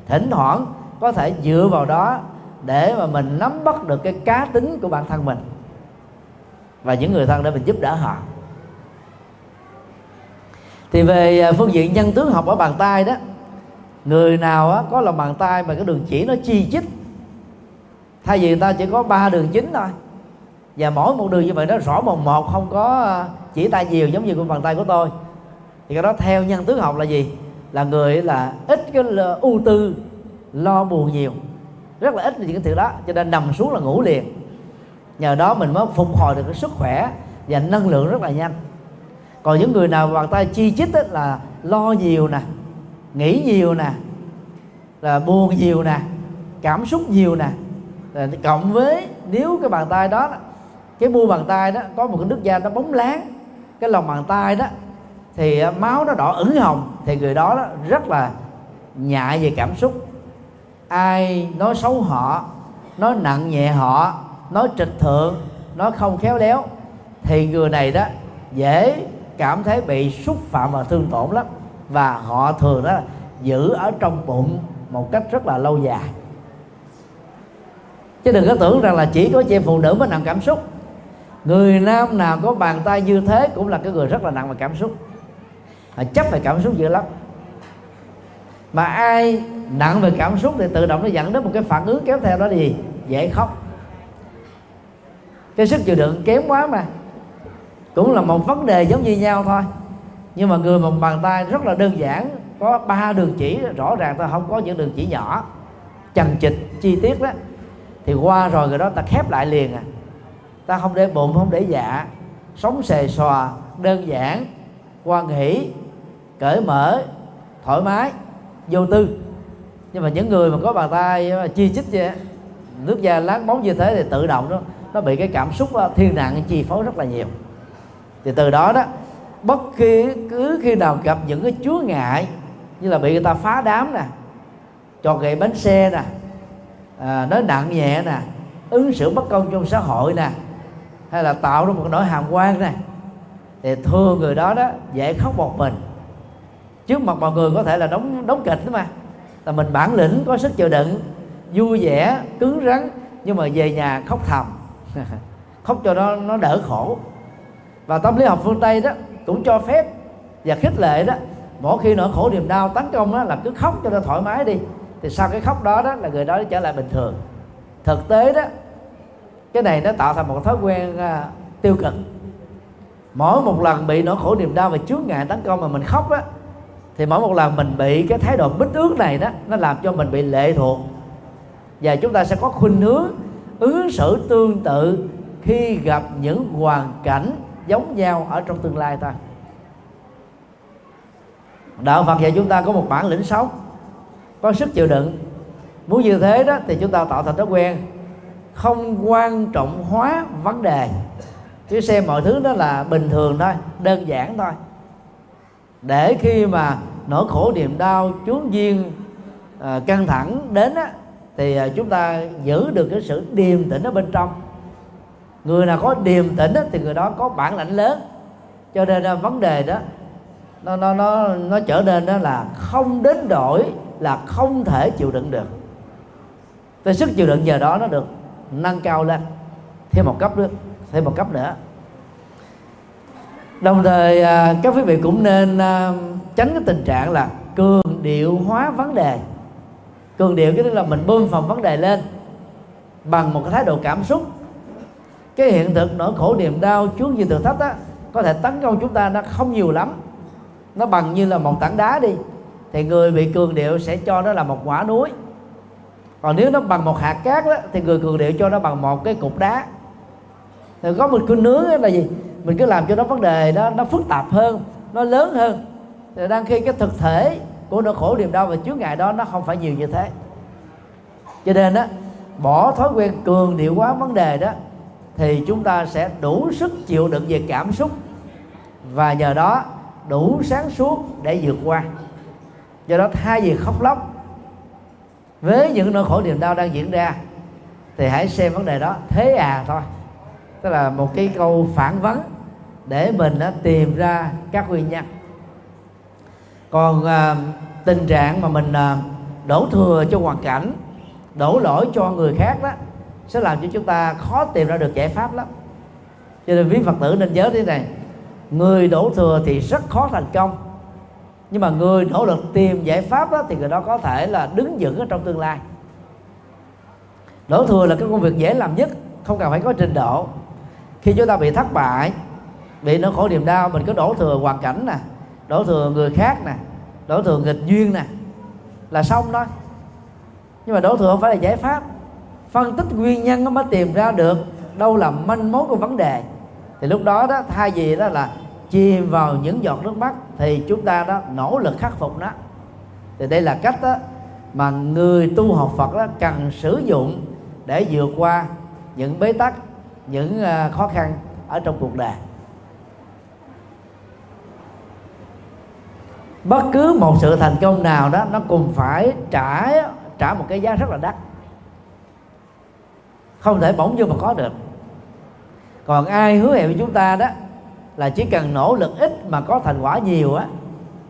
thỉnh thoảng có thể dựa vào đó để mà mình nắm bắt được cái cá tính của bản thân mình và những người thân để mình giúp đỡ họ. Thì về à, phương diện nhân tướng học ở bàn tay đó, người nào có lòng bàn tay mà cái đường chỉ nó chi chít, thay vì ta chỉ có ba đường chính thôi, và mỗi một đường như vậy nó rõ mồn một, không có à, chỉ tay nhiều giống như của bàn tay của tôi, thì cái đó theo nhân tướng học là gì? Là người là ít cái ưu tư lo buồn nhiều. Rất là ít những cái thứ đó cho nên nằm xuống là ngủ liền. Nhờ đó mình mới phục hồi được cái sức khỏe và năng lượng rất là nhanh. Còn những người nào bàn tay chi chít ấy, là lo nhiều nè nghĩ nhiều nè là buồn nhiều nè cảm xúc nhiều nè là cộng với nếu cái bàn tay đó cái mu bàn tay đó có một cái nước da nó bóng láng cái lòng bàn tay đó thì à, máu nó đỏ ửng hồng thì người đó, đó rất là nhạy về cảm xúc ai nói xấu họ, nói nặng nhẹ họ, nói trịch thượng, nói không khéo léo, thì người này đó dễ cảm thấy bị xúc phạm và thương tổn lắm. Và họ thường đó giữ ở trong bụng một cách rất là lâu dài. Chứ đừng có tưởng rằng là chỉ có chị em phụ nữ mới nặng cảm xúc. Người nam nào có bàn tay như thế cũng là cái người rất là nặng về cảm xúc. Họ chấp về cảm xúc dữ lắm mà ai nặng về cảm xúc thì tự động nó dẫn đến một cái phản ứng kéo theo đó là gì? Dễ khóc. Cái sức chịu đựng kém quá mà. Cũng là một vấn đề giống như nhau thôi. Nhưng mà người một bàn tay rất là đơn giản, có ba đường chỉ, rõ ràng ta không có những đường chỉ nhỏ. Chằng chịch chi tiết đó. Thì qua rồi người đó ta khép lại liền à. Ta không để bụng, không để dạ. Sống xề xòa, đơn giản quan hỷ, cởi mở, thoải mái vô tư. Nhưng mà những người mà có bàn tay ờ, chi chít vậy nước da láng bóng như thế thì tự động đó nó bị cái cảm xúc ờ, thiên nặng chi phối rất là nhiều. Thì từ đó đó bất kỳ cứ khi nào gặp những cái chúa ngại như là bị người ta phá đám nè cho gậy bánh xe nè à, nói nặng nhẹ nè ứng xử bất công trong xã hội nè hay là tạo ra một nỗi hàm quan nè thì thương người đó đó dễ khóc một mình trước mặt mọi người có thể là đóng đóng kịch đó mà. Là mình bản lĩnh có sức chịu đựng vui vẻ cứng rắn nhưng mà về nhà khóc thầm. Khóc cho nó nó đỡ khổ. Và tâm lý học phương tây đó cũng cho phép và khích lệ đó mỗi khi nỗi khổ niềm đau tấn công đó là cứ khóc cho nó thoải mái đi. Thì sau cái khóc đó đó là người đó trở lại bình thường. Thực tế đó cái này nó tạo thành một thói quen uh, tiêu cực. Mỗi một lần bị nỗi khổ niềm đau và chướng ngại tấn công mà mình khóc đó thì mỗi một lần mình bị cái thái độ bích ước này đó, nó làm cho mình bị lệ thuộc. Và chúng ta sẽ có khuynh hướng ứng xử tương tự khi gặp những hoàn cảnh giống nhau ở trong tương lai ta. Đạo phật dạy chúng ta có một bản lĩnh sống có sức chịu đựng. Muốn như thế đó thì chúng ta tạo thành thói quen không quan trọng hóa vấn đề. Chứ xem mọi thứ đó là bình thường thôi, đơn giản thôi để khi mà nỗi khổ niềm đau chướng duyên à, căng thẳng đến á, thì à, chúng ta giữ được cái sự điềm tĩnh ở bên trong. Người nào có điềm tĩnh á, thì người đó có bản lãnh lớn. Cho nên à, vấn đề đó nó nó nó nó trở nên đó là không đến đổi là không thể chịu đựng được. Cái sức chịu đựng giờ đó nó được nâng cao lên. Thêm một cấp nữa thêm một cấp nữa đồng thời à, các quý vị cũng nên à, tránh cái tình trạng là cường điệu hóa vấn đề. Cường điệu cái tức là mình bơm phòng vấn đề lên bằng một cái thái độ cảm xúc. Cái hiện thực nỗi khổ niềm đau chuốc như thử thách á có thể tấn công chúng ta nó không nhiều lắm. Nó bằng như là một tảng đá đi thì người bị cường điệu sẽ cho nó là một quả núi. Còn nếu nó bằng một hạt cát đó, thì người cường điệu cho nó bằng một cái cục đá. Thì có một cái nướng là gì? Mình cứ làm cho nó vấn đề đó, nó phức tạp hơn, nó lớn hơn. Thì đang khi cái thực thể của nỗi khổ, niềm đau và chướng ngại đó, nó không phải nhiều như thế. Cho nên đó bỏ thói quen cường điệu quá vấn đề đó, thì chúng ta sẽ đủ sức chịu đựng về cảm xúc và nhờ đó đủ sáng suốt để vượt qua. Do đó, thay vì khóc lóc với những nỗi khổ, niềm đau đang diễn ra, thì hãy xem vấn đề đó thế à thôi. Tức là một cái câu phản vấn để mình đã tìm ra các nguyên nhân. Còn à, tình trạng mà mình à, đổ thừa cho hoàn cảnh đổ lỗi cho người khác đó sẽ làm cho chúng ta khó tìm ra được giải pháp lắm. Cho nên quý phật tử nên nhớ thế này người đổ thừa thì rất khó thành công nhưng mà người nỗ lực tìm giải pháp đó, thì người đó có thể là đứng vững ở trong tương lai. Đổ thừa là cái công việc dễ làm nhất không cần phải có trình độ. Khi chúng ta bị thất bại bị nó khổ niềm đau, mình có đổ thừa hoàn cảnh nè, đổ thừa người khác nè, đổ thừa nghịch duyên nè, là xong đó. Nhưng mà đổ thừa không phải là giải pháp. Phân tích nguyên nhân nó mới tìm ra được đâu là manh mối của vấn đề. Thì lúc đó đó, thay vì đó là chìm vào những giọt nước mắt, thì chúng ta đó nỗ lực khắc phục nó. Thì đây là cách đó mà người tu học Phật đó cần sử dụng để vượt qua những bế tắc, những à, khó khăn ở trong cuộc đời. Bất cứ một sự thành công nào đó, nó cùng phải trả trả một cái giá rất là đắt. Không thể bỗng vô mà có được. Còn ai hứa hẹn với chúng ta đó, là chỉ cần nỗ lực ít mà có thành quả nhiều á,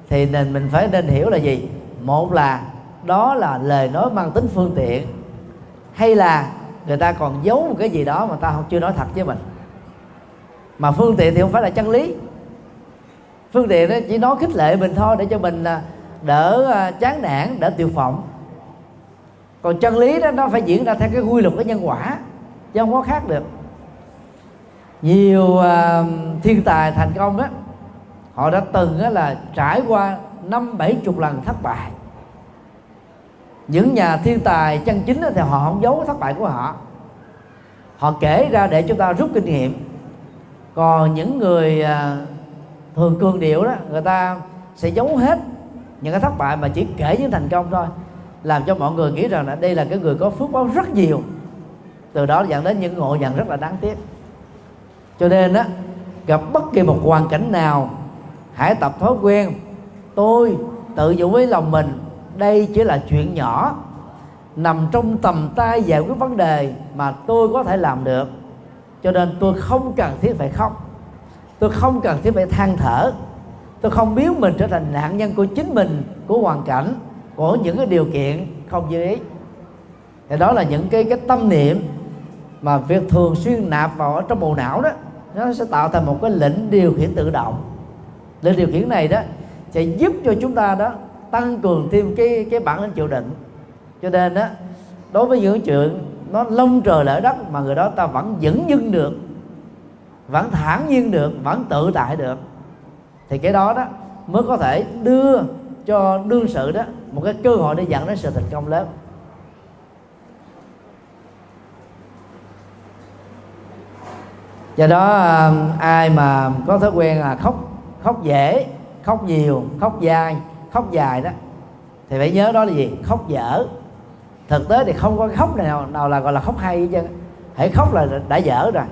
thì nên mình phải nên hiểu là gì? Một là đó là lời nói mang tính phương tiện, hay là người ta còn giấu một cái gì đó mà ta không chưa nói thật với mình. Mà phương tiện thì không phải là chân lý phương tiện đó chỉ nói khích lệ mình thôi để cho mình à, đỡ à, chán nản đỡ tiêu vọng còn chân lý đó nó phải diễn ra theo cái quy luật của nhân quả chứ không có khác được. Nhiều uh, thiên tài thành công đó họ đã từng đó là trải qua năm bảy chục lần thất bại. Những nhà thiên tài chân chính thì họ không giấu thất bại của họ. Họ kể ra để chúng ta rút kinh nghiệm. Còn những người uh, thường cường điệu đó, người ta sẽ giấu hết những cái thất bại mà chỉ kể những thành công thôi, làm cho mọi người nghĩ rằng là đây là cái người có phước báo rất nhiều. Từ đó dẫn đến những ngộ nhận rất là đáng tiếc. Cho nên á, gặp bất kỳ một hoàn cảnh nào, hãy tập thói quen, tôi tự dụ với lòng mình, đây chỉ là chuyện nhỏ, nằm trong tầm tay giải quyết vấn đề mà tôi có thể làm được, cho nên tôi không cần thiết phải khóc tôi không cần thiết phải than thở. Tôi không biến mình trở thành nạn nhân của chính mình, của hoàn cảnh, của những cái điều kiện không như ý. Thì đó là những cái cái tâm niệm mà việc thường xuyên nạp vào ở trong bộ não đó, nó sẽ tạo thành một cái lệnh điều khiển tự động. Lệnh điều khiển này đó sẽ giúp cho chúng ta đó tăng cường thêm cái cái bản lĩnh chịu đựng. Cho nên đó đối với những chuyện nó lông trời lỡ đất mà người đó ta vẫn dẫn dưng được vẫn thản nhiên được, vẫn tự tại được. Thì cái đó đó mới có thể đưa cho đương sự đó một cái cơ hội để dẫn đến sự thành công lớn. Do đó um, ai mà có thói quen là khóc khóc dễ, khóc nhiều, khóc dài khóc dài đó, thì phải nhớ đó là gì? Khóc dở. Thực tế thì không có khóc nào nào là gọi là khóc hay chứ hãy khóc là đã dở rồi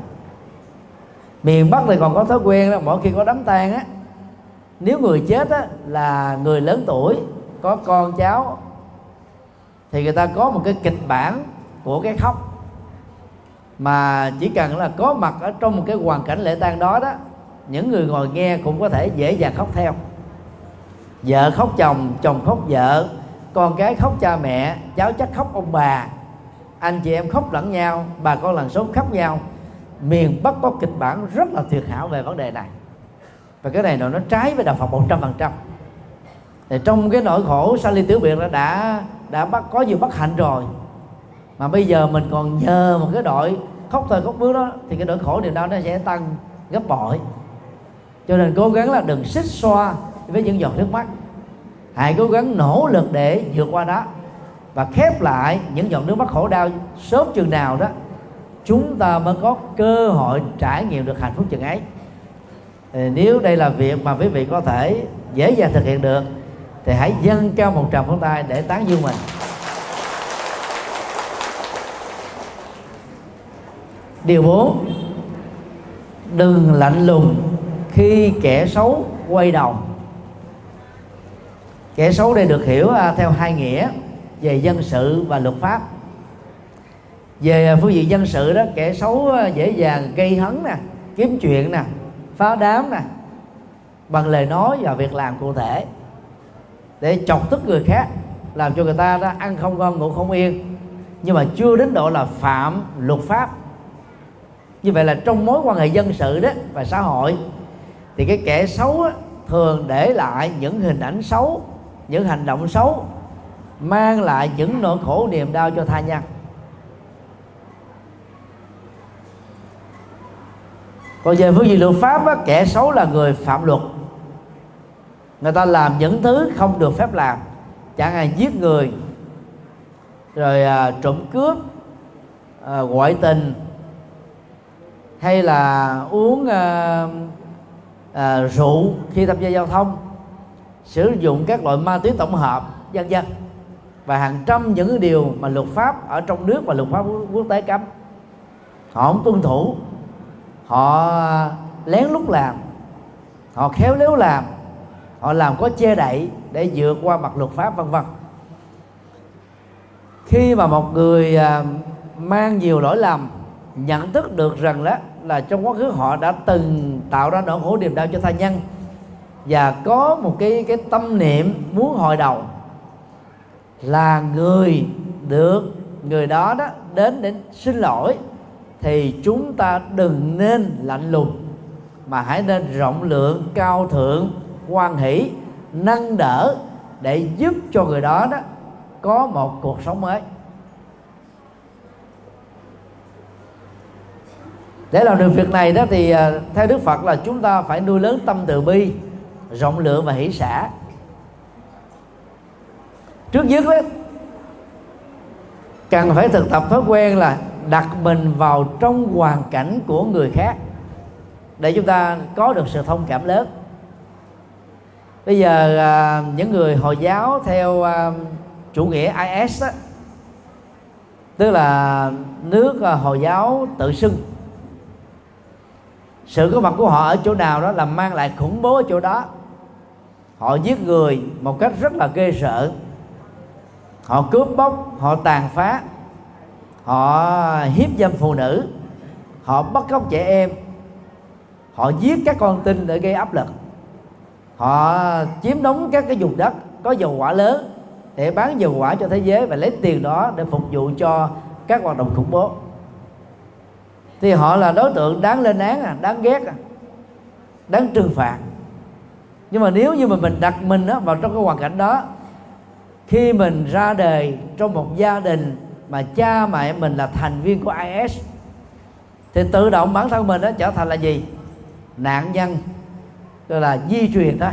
miền bắc thì còn có thói quen đó mỗi khi có đám tang á nếu người chết á, là người lớn tuổi có con cháu thì người ta có một cái kịch bản của cái khóc. Mà chỉ cần là có mặt ở trong một cái hoàn cảnh lễ tang đó đó những người ngồi nghe cũng có thể dễ dàng khóc theo. Vợ khóc chồng chồng khóc vợ con cái khóc cha mẹ cháu chắc khóc ông bà. Anh chị em khóc lẫn nhau bà con làng xóm khóc nhau miền bắc có kịch bản rất là tuyệt hảo về vấn đề này. Và cái này nó trái với đạo phật một trăm phần trăm. Thì trong cái nỗi khổ sanh ly tiểu biệt đã đã đã bắt, có nhiều bất hạnh rồi. Mà bây giờ mình còn nhờ một cái đội khóc thời khóc bước đó, thì cái nỗi khổ điều đó nó sẽ tăng gấp bội. Cho nên cố gắng là đừng xích xoa với những giọt nước mắt. Hãy cố gắng nỗ lực để vượt qua đó và khép lại những giọt nước mắt khổ đau sớm chừng nào đó chúng ta mới có cơ hội trải nghiệm được hạnh phúc chừng ấy. Thì nếu đây là việc mà quý vị có thể dễ dàng thực hiện được, thì hãy dâng cao một tràng pháo tay để tán dương mình. Điều 4 đừng lạnh lùng khi kẻ xấu quay đầu. Kẻ xấu đây được hiểu à, theo hai nghĩa về dân sự và luật pháp về à, phương diện dân sự đó kẻ xấu à, dễ dàng gây hấn nè kiếm chuyện nè phá đám nè bằng lời nói và việc làm cụ thể để chọc tức người khác làm cho người ta đó ăn không ngon ngủ không yên. Nhưng mà chưa đến độ là phạm luật pháp. Như vậy là trong mối quan hệ dân sự đó và xã hội thì cái kẻ xấu á, thường để lại những hình ảnh xấu những hành động xấu mang lại những nỗi khổ niềm đau cho tha nhân. Còn về phương diện luật pháp á, kẻ xấu là người phạm luật. Người ta làm những thứ không được phép làm. Chẳng hạn giết người rồi à, trộm cướp à, ngoại tình hay là uống à, à, rượu khi tham gia giao thông sử dụng các loại ma túy tổng hợp vân vân. Và hàng trăm những điều mà luật pháp ở trong nước và luật pháp quốc tế cấm. Họ không tuân thủ họ à, lén lút làm. Họ khéo léo làm. Họ làm có che đậy để vượt qua mặt luật pháp, vân vân. Khi mà một người à, mang nhiều lỗi lầm, nhận thức được rằng đó là trong quá khứ họ đã từng tạo ra nỗi khổ niềm đau cho tha nhân và có một cái cái tâm niệm muốn hồi đầu là người được người đó đó đến để xin lỗi thì chúng ta đừng nên lạnh lùng, mà hãy nên rộng lượng, cao thượng quan hỷ, nâng đỡ để giúp cho người đó đó có một cuộc sống mới. Để làm được việc này đó thì à, theo đức phật là chúng ta phải nuôi lớn tâm từ bi, rộng lượng và hỷ xả. Trước nhất đó cần phải thực tập thói quen là đặt mình vào trong hoàn cảnh của người khác để chúng ta có được sự thông cảm lớn. Bây giờ à, những người hồi giáo theo à, chủ nghĩa is đó, tức là nước à, hồi giáo tự xưng. Sự có mặt của họ ở chỗ nào đó là mang lại khủng bố ở chỗ đó. Họ giết người một cách rất là ghê sợ. Họ cướp bóc họ tàn phá họ hiếp dâm phụ nữ. Họ bắt cóc trẻ em. Họ giết các con tin để gây áp lực. Họ chiếm đóng các cái vùng đất có dầu quả lớn để bán dầu quả cho thế giới và lấy tiền đó để phục vụ cho các hoạt động khủng bố. Thì họ là đối tượng đáng lên án, đáng ghét, đáng trừng phạt. Nhưng mà nếu như mà mình đặt mình đó vào trong cái hoàn cảnh đó, khi mình ra đời trong một gia đình mà cha mẹ mình là thành viên của IS thì tự động bản thân mình đó trở thành là gì? Nạn nhân gọi là di truyền thôi.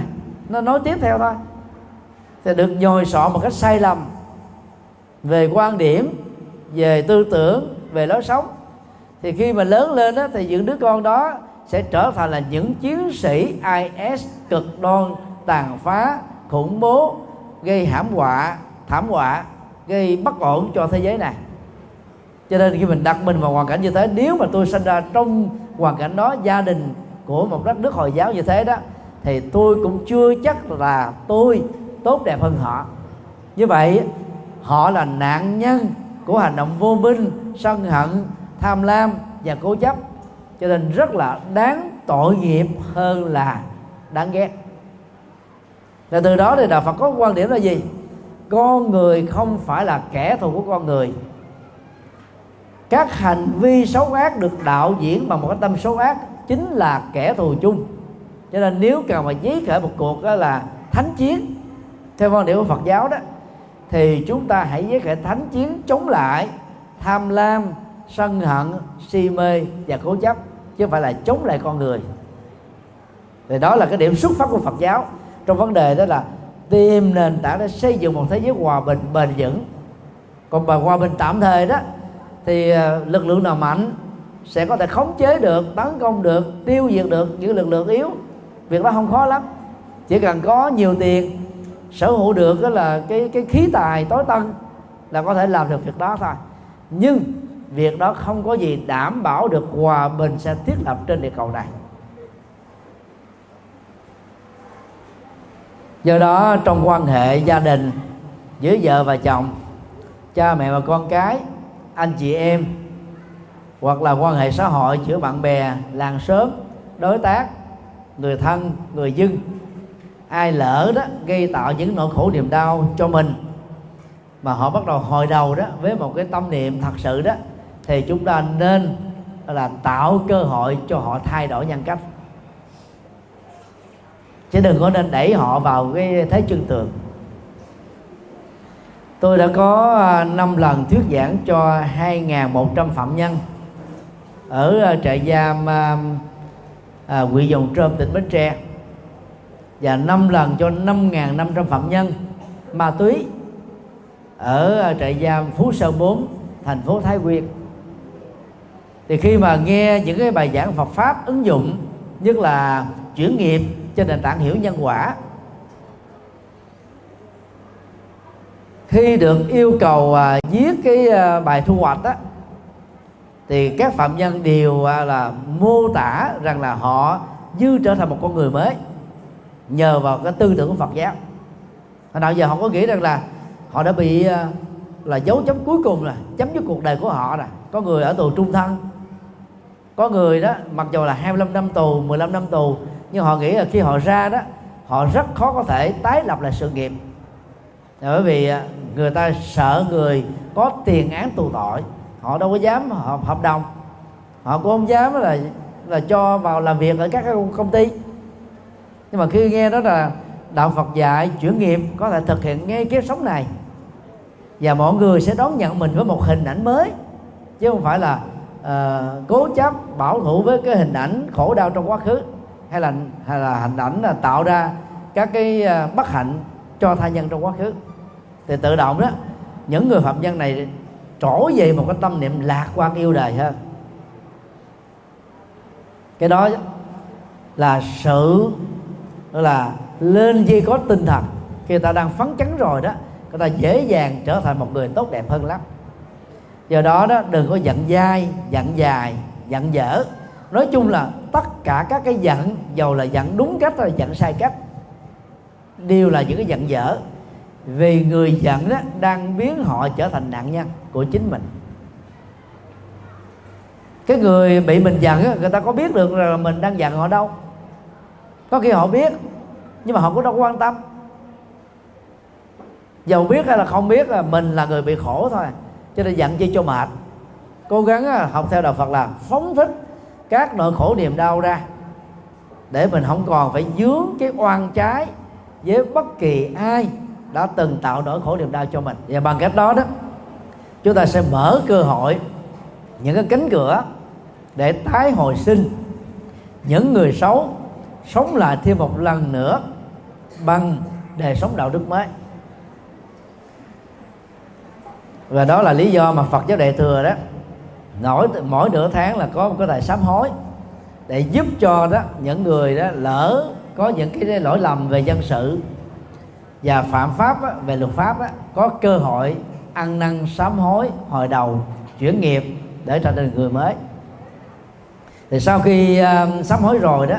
Nó nói tiếp theo thôi. Thì được nhồi sọ một cách sai lầm về quan điểm về tư tưởng về lối sống. Thì khi mà lớn lên đó, thì những đứa con đó sẽ trở thành là những chiến sĩ IS cực đoan tàn phá khủng bố gây hãm họa thảm họa gây bất ổn cho thế giới này. Cho nên khi mình đặt mình vào hoàn cảnh như thế, nếu mà tôi sinh ra trong hoàn cảnh đó, gia đình của một đất nước hồi giáo như thế đó, thì tôi cũng chưa chắc là tôi tốt đẹp hơn họ. Như vậy, họ là nạn nhân của hành động vô minh, sân hận, tham lam và cố chấp. Cho nên rất là đáng tội nghiệp hơn là đáng ghét. Và từ đó thì đạo Phật có quan điểm là gì? Con người không phải là kẻ thù của con người. Các hành vi xấu ác được đạo diễn bằng một cái tâm xấu ác chính là kẻ thù chung. Cho nên nếu cần mà giấy khởi một cuộc đó là thánh chiến, theo quan điểm của Phật giáo đó, thì chúng ta hãy giấy khởi thánh chiến chống lại tham lam, sân hận, si mê và cố chấp, chứ không phải là chống lại con người. Thì đó là cái điểm xuất phát của Phật giáo. Trong vấn đề đó là tìm nền tảng để xây dựng một thế giới hòa bình, bền vững. Còn bà hòa bình tạm thời đó, thì ờ, lực lượng nào mạnh sẽ có thể khống chế được, tấn công được, tiêu diệt được những lực lượng yếu. Việc đó không khó lắm. Chỉ cần có nhiều tiền, sở hữu được đó là cái cái khí tài tối tân là có thể làm được việc đó thôi. Nhưng việc đó không có gì đảm bảo được hòa bình sẽ thiết lập trên địa cầu này. Do đó, trong quan hệ gia đình giữa vợ và chồng, cha mẹ và con cái, anh chị em, hoặc là quan hệ xã hội giữa bạn bè, làng xóm, đối tác, người thân, người dân, ai lỡ đó gây tạo những nỗi khổ niềm đau cho mình mà họ bắt đầu hồi đầu đó với một cái tâm niệm thật sự đó, thì chúng ta nên là tạo cơ hội cho họ thay đổi nhân cách chứ đừng có nên đẩy họ vào cái thế chân tường. Tôi đã có à, 5 lần thuyết giảng cho 2.100 phạm nhân ở à, trại giam à, à, huyện Dòng Trơm tỉnh Bến Tre. Và 5 lần cho 5.500 phạm nhân ma túy ở à, trại giam Phú Sơn 4 thành phố Thái Nguyên. Thì khi mà nghe những cái bài giảng Phật pháp ứng dụng nhất là chuyển nghiệp trên nền tảng hiểu nhân quả. Khi được yêu cầu à, viết cái à, bài thu hoạch đó thì các phạm nhân đều à, là mô tả rằng là họ như trở thành một con người mới nhờ vào cái tư tưởng của Phật giáo. Hồi nào giờ họ có nghĩ rằng là họ đã bị à, là dấu chấm cuối cùng rồi chấm dứt cuộc đời của họ rồi. Có người ở tù trung thân có người đó mặc dù là 25 năm tù 15 năm tù nhưng họ nghĩ là khi họ ra đó họ rất khó có thể tái lập lại sự nghiệp. Bởi vì à, người ta sợ người có tiền án tù tội họ đâu có dám hợp hợp đồng. Họ cũng không dám là là cho vào làm việc ở các công ty. Nhưng mà khi nghe đó là đạo Phật dạy chuyển nghiệp có thể thực hiện ngay kiếp sống này. Và mọi người sẽ đón nhận mình với một hình ảnh mới chứ không phải là uh, cố chấp bảo thủ với cái hình ảnh khổ đau trong quá khứ hay là hay là hình ảnh là tạo ra các cái à, bất hạnh cho tha nhân trong quá khứ. Thì tự động đó, những người phạm nhân này trổ về một cái tâm niệm lạc quan yêu đời hơn. Cái đó là sự là lên dây có tinh thần. Khi ta đang phấn chấn rồi đó, người ta dễ dàng trở thành một người tốt đẹp hơn lắm. Do đó đó, đừng có giận dai, giận dài, giận dở. Nói chung là tất cả các cái giận dầu là giận đúng cách hay giận sai cách đều là những cái giận dở. Vì người giận đó đang biến họ trở thành nạn nhân của chính mình. Cái người bị mình giận đó, người ta có biết được là mình đang giận họ đâu. Có khi họ biết nhưng mà họ cũng đâu quan tâm. Dầu biết hay là không biết là mình là người bị khổ thôi cho nên giận chi cho mệt. Cố gắng học theo đạo Phật là phóng thích các nỗi khổ niềm đau ra. Để mình không còn phải dướng cái oan trái với bất kỳ ai đã từng tạo nỗi khổ niềm đau cho mình. Và bằng cách đó đó, chúng ta sẽ mở cơ hội, những cái cánh cửa để tái hồi sinh những người xấu, sống lại thêm một lần nữa bằng đời sống đạo đức mới. Và đó là lý do mà Phật giáo Đại thừa đó mỗi mỗi nửa tháng là có một cái tài sám hối để giúp cho đó những người đó lỡ có những cái lỗi lầm về dân sự và phạm pháp á, về luật pháp á, có cơ hội ăn năn sám hối hồi đầu chuyển nghiệp để trở thành người mới. Thì sau khi uh, sám hối rồi đó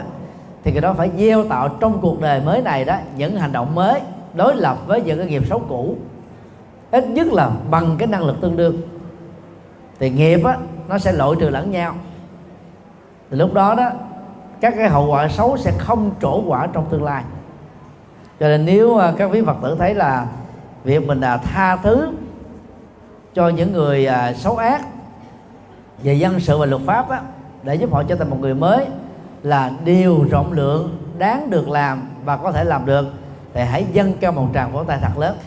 thì cái đó phải gieo tạo trong cuộc đời mới này đó những hành động mới đối lập với những cái nghiệp xấu cũ ít nhất là bằng cái năng lực tương đương. Thì nghiệp á nó sẽ lội trừ lẫn nhau. Thì lúc đó đó các cái hậu quả xấu sẽ không trổ quả trong tương lai. Cho nên nếu à, các quý phật tử thấy là việc mình là tha thứ cho những người à, xấu ác về dân sự và luật pháp á, để giúp họ trở thành một người mới là điều rộng lượng đáng được làm và có thể làm được thì hãy dâng cao một tràng vỗ tay thật lớn.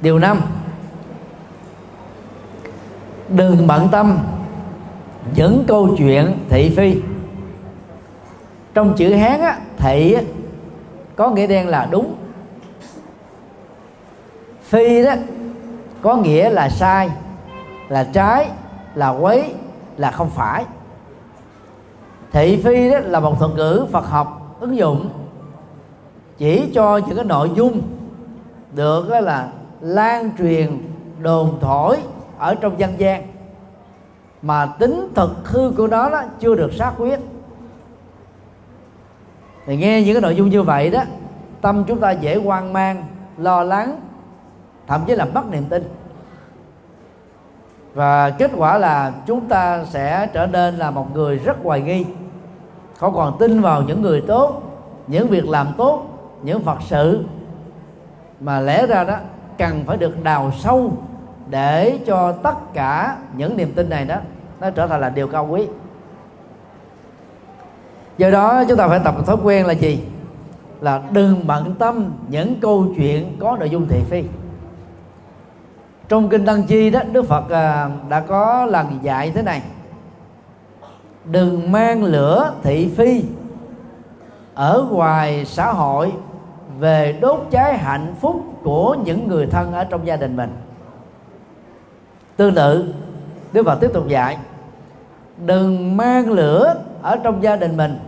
Điều năm. Đừng bận tâm những câu chuyện thị phi. Trong chữ hán á, thị có nghĩa đen là đúng. Phi đó có nghĩa là sai là trái là quấy là không phải. Thị phi đó là một thuật ngữ phật học ứng dụng chỉ cho những cái nội dung được là lan truyền đồn thổi ở trong dân gian. Mà tính thực hư của nó đó chưa được xác quyết. Thì nghe những cái nội dung như vậy đó, tâm chúng ta dễ hoang mang, lo lắng, thậm chí là mất niềm tin. Và kết quả là chúng ta sẽ trở nên là một người rất hoài nghi. Không còn tin vào những người tốt, những việc làm tốt, những phật sự. Mà lẽ ra đó cần phải được đào sâu để cho tất cả những niềm tin này đó, nó trở thành là điều cao quý. Do đó, chúng ta phải tập thói quen là gì? Là đừng bận tâm những câu chuyện có nội dung thị phi. Trong kinh đăng chi đó, đức phật à, đã có lần dạy thế này. Đừng mang lửa thị phi ở ngoài xã hội về đốt cháy hạnh phúc của những người thân ở trong gia đình mình. Tương tự đức phật tiếp tục dạy đừng mang lửa ở trong gia đình mình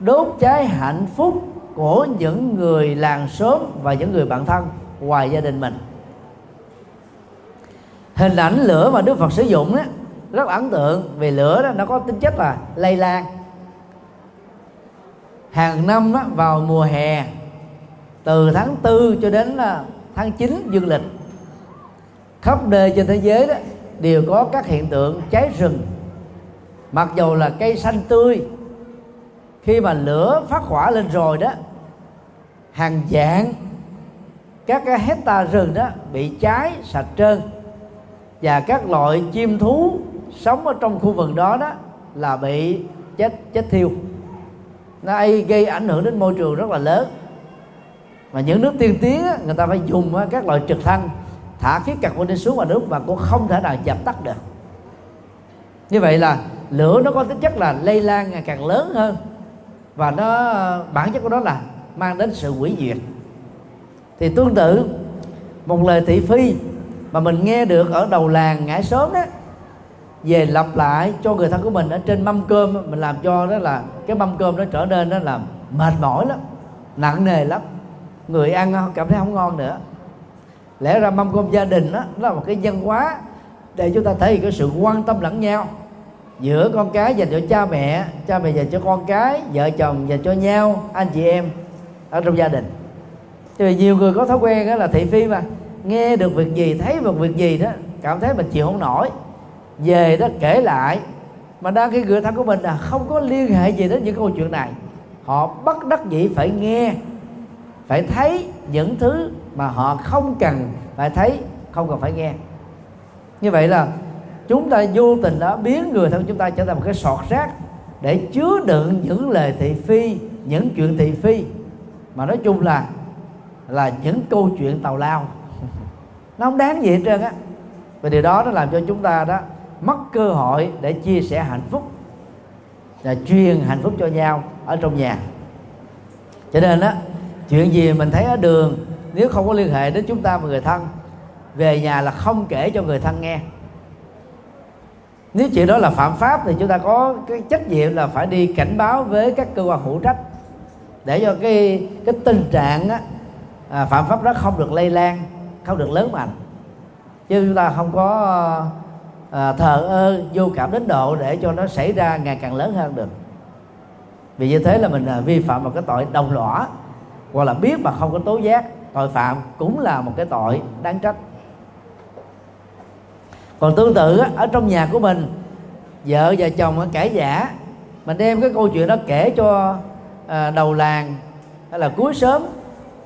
đốt cháy hạnh phúc của những người làng xóm và những người bạn thân ngoài gia đình mình. Hình ảnh lửa mà đức phật sử dụng đó rất ấn tượng vì lửa đó nó có tính chất là lây lan. Hàng năm đó, vào mùa hè từ tháng 4 cho đến là tháng 9 dương lịch, khắp nơi trên thế giới đó đều có các hiện tượng cháy rừng. Mặc dù là cây xanh tươi, khi mà lửa phát hỏa lên rồi đó, hàng dạng các cái hecta rừng đó bị cháy sạch trơn. Và các loại chim thú sống ở trong khu vực đó đó là bị chết chết thiêu. Nó gây ảnh hưởng đến môi trường rất là lớn mà những nước tiên tiến á, người ta phải dùng các loại trực thăng thả khí carbon xuống vào nước và cũng không thể nào dập tắt được. Như vậy là lửa nó có tính chất là lây lan ngày càng lớn hơn và nó bản chất của nó là mang đến sự hủy diệt. Thì tương tự một lời thị phi mà mình nghe được ở đầu làng ngã sớm đó về lặp lại cho người thân của mình ở trên mâm cơm mình làm cho đó là cái mâm cơm nó trở nên nó là mệt mỏi lắm nặng nề lắm người ăn cảm thấy không ngon nữa. Lẽ ra mâm cơm gia đình đó, đó là một cái văn hóa để chúng ta thể hiện cái sự quan tâm lẫn nhau. Giữa con cái dành cho cha mẹ cha mẹ dành cho con cái vợ chồng dành cho nhau anh chị em ở trong gia đình. Thì nhiều người có thói quen đó là thị phi mà nghe được việc gì thấy được việc gì đó cảm thấy mình chịu không nổi về đó kể lại. Mà đang cái người thân của mình là không có liên hệ gì đến những câu chuyện này họ bất đắc dĩ phải nghe phải thấy những thứ mà họ không cần, phải thấy không cần phải nghe. Như vậy là chúng ta vô tình đã biến người thân chúng ta trở thành một cái sọt rác để chứa đựng những lời thị phi, những chuyện thị phi. Mà nói chung là là những câu chuyện tào lao. Nó không đáng gì hết trơn á. Và điều đó nó làm cho chúng ta đó mất cơ hội để chia sẻ hạnh phúc và truyền hạnh phúc cho nhau ở trong nhà. Cho nên đó chuyện gì mình thấy ở đường nếu không có liên hệ đến chúng ta và người thân về nhà là không kể cho người thân nghe. Nếu chuyện đó là phạm pháp thì chúng ta có cái trách nhiệm là phải đi cảnh báo với các cơ quan hữu trách để cho cái cái tình trạng á, à, phạm pháp đó không được lây lan không được lớn mạnh. Chứ chúng ta không có à, thờ ơ vô cảm đến độ để cho nó xảy ra ngày càng lớn hơn được. Vì như thế là mình à, vi phạm một cái tội đồng lõa hoặc là biết mà không có tố giác tội phạm cũng là một cái tội đáng trách. Còn tương tự ở trong nhà của mình vợ và chồng cãi giả mình đem cái câu chuyện đó kể cho à, đầu làng hay là cuối sớm.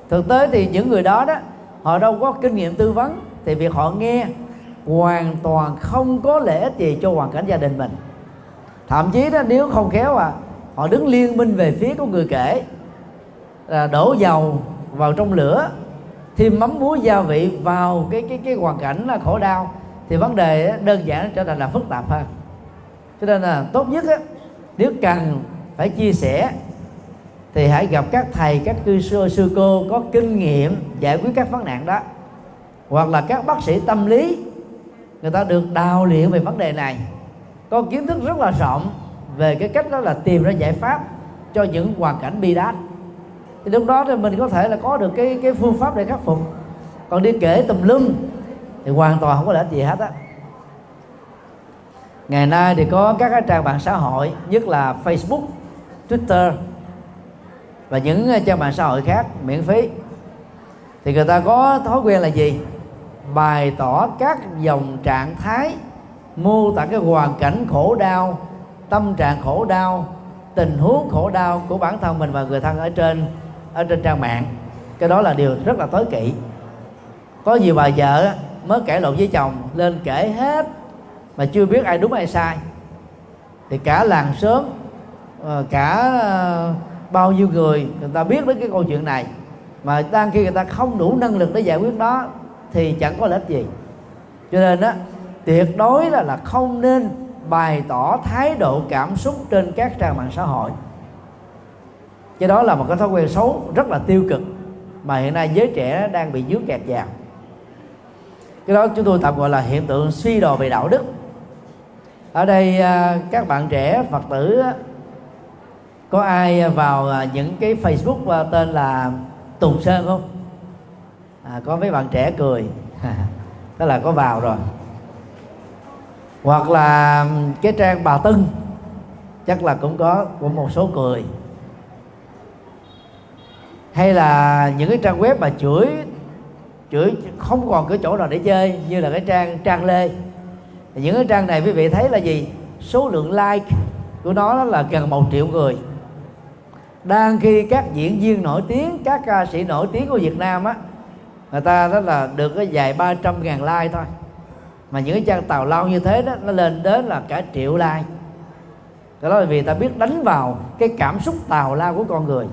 Thực tế thì những người đó đó họ đâu có kinh nghiệm tư vấn thì việc họ nghe hoàn toàn không có lợi ích gì cho hoàn cảnh gia đình mình. Thậm chí đó nếu không khéo à họ đứng liên minh về phía của người kể là đổ dầu vào trong lửa thêm mắm muối gia vị vào cái cái cái hoàn cảnh là khổ đau thì vấn đề đơn giản trở thành là phức tạp hơn. Cho nên là tốt nhất á, nếu cần phải chia sẻ thì hãy gặp các thầy các cư sư sư cô có kinh nghiệm giải quyết các vấn nạn đó. Hoặc là các bác sĩ tâm lý người ta được đào luyện về vấn đề này. Có kiến thức rất là rộng về cái cách đó là tìm ra giải pháp cho những hoàn cảnh bi đát thì lúc đó thì mình có thể là có được cái cái phương pháp để khắc phục. Còn đi kể tùm lum thì hoàn toàn không có lợi gì hết á. Ngày nay thì có các cái trang mạng xã hội nhất là Facebook, Twitter và những trang mạng xã hội khác miễn phí. Thì người ta có thói quen là gì? Bày tỏ các dòng trạng thái mô tả cái hoàn cảnh khổ đau tâm trạng khổ đau tình huống khổ đau của bản thân mình và người thân ở trên ở trên trang mạng. Cái đó là điều rất là tối kỵ. Có nhiều bà vợ mới cãi lộn với chồng, lên kể hết mà chưa biết ai đúng ai sai. Thì cả làng sớm ờ, cả ờ, bao nhiêu người người ta biết đến cái câu chuyện này. Mà đang khi người ta không đủ năng lực để giải quyết nó, thì chẳng có lợi ích gì. Cho nên á, tuyệt đối là là không nên bày tỏ thái độ cảm xúc trên các trang mạng xã hội cái đó là một cái thói quen xấu rất là tiêu cực mà hiện nay giới trẻ đang bị dướng kẹt vào. Cái đó chúng tôi tạm gọi là hiện tượng suy đồi về đạo đức. Ở đây à, các bạn trẻ phật tử có ai vào à, những cái facebook à, tên là tùng sơn không? À, có mấy bạn trẻ cười. Tức là có vào rồi. Hoặc là cái trang bà tưng chắc là cũng có của một số cười hay là những cái trang web mà chửi chửi không còn cái chỗ nào để chơi như là cái trang trang lê. Những cái trang này quý vị thấy là gì? Số lượng like của nó là gần một triệu người. Đang khi các diễn viên nổi tiếng, các ca sĩ nổi tiếng của Việt Nam á, người ta đó là được cái vài ba trăm ngàn like thôi. Mà những cái trang tàu lao như thế đó, nó lên đến là cả triệu like. Đó là vì ta biết đánh vào cái cảm xúc tào lao của con người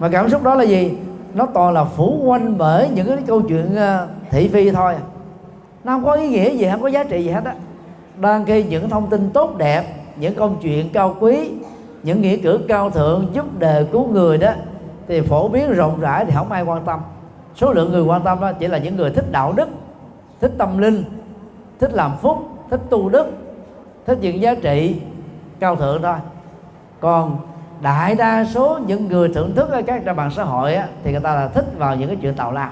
mà cảm xúc đó là gì? Nó toàn là phủ quanh bởi những cái câu chuyện ờ, thị phi thôi. Nó không có ý nghĩa gì, không có giá trị gì hết á. Đang khi những thông tin tốt đẹp, những câu chuyện cao quý, những nghĩa cử cao thượng giúp đề cứu người đó, thì phổ biến rộng rãi thì không ai quan tâm. Số lượng người quan tâm đó chỉ là những người thích đạo đức, thích tâm linh, thích làm phúc, thích tu đức, thích những giá trị cao thượng thôi. Còn đại đa số những người thưởng thức ở các trang mạng xã hội á, thì người ta là thích vào những cái chuyện tào lao.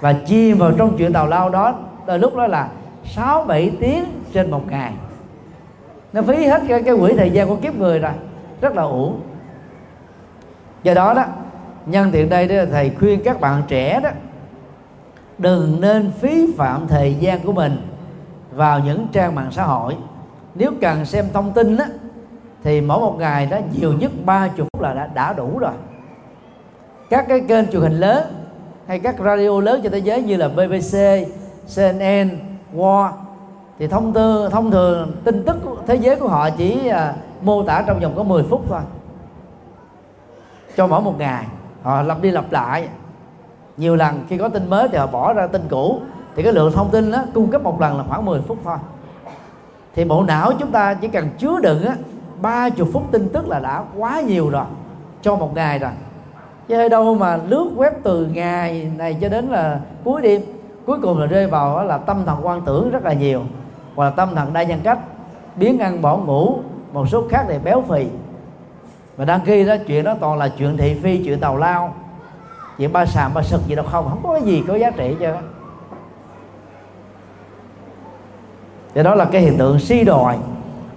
Và chìm vào trong chuyện tào lao đó từ lúc đó là 6 7 tiếng trên một ngày. Nó phí hết cái, cái quỹ thời gian của kiếp người rồi rất là uổng. Do đó đó nhân tiện đây đó thầy khuyên các bạn trẻ đó đừng nên phí phạm thời gian của mình vào những trang mạng xã hội. Nếu cần xem thông tin đó, thì mỗi một ngày đó nhiều nhất 30 phút là đã, đã đủ rồi. Các cái kênh truyền hình lớn hay các radio lớn trên thế giới như là BBC, CNN, War thì thông tư thông thường tin tức thế giới của họ chỉ à, mô tả trong vòng có 10 phút thôi. Cho mỗi một ngày họ lặp đi lặp lại. Nhiều lần khi có tin mới thì họ bỏ ra tin cũ thì cái lượng thông tin đó cung cấp một lần là khoảng 10 phút thôi. Thì bộ não chúng ta chỉ cần chứa đựng á 30 phút tin tức là đã quá nhiều rồi, cho một ngày rồi. Chứ đâu mà lướt web từ ngày này cho đến là cuối đêm. Cuối cùng là rơi vào là tâm thần quan tưởng rất là nhiều. Hoặc là tâm thần đa nhân cách, biến ăn bỏ ngủ, một số khác thì béo phì. Mà đăng ký đó, chuyện đó toàn là chuyện thị phi, chuyện tàu lao. Chuyện ba sàm, ba sực gì đâu, không không có cái gì có giá trị cho. Thì đó là cái hiện tượng suy đồi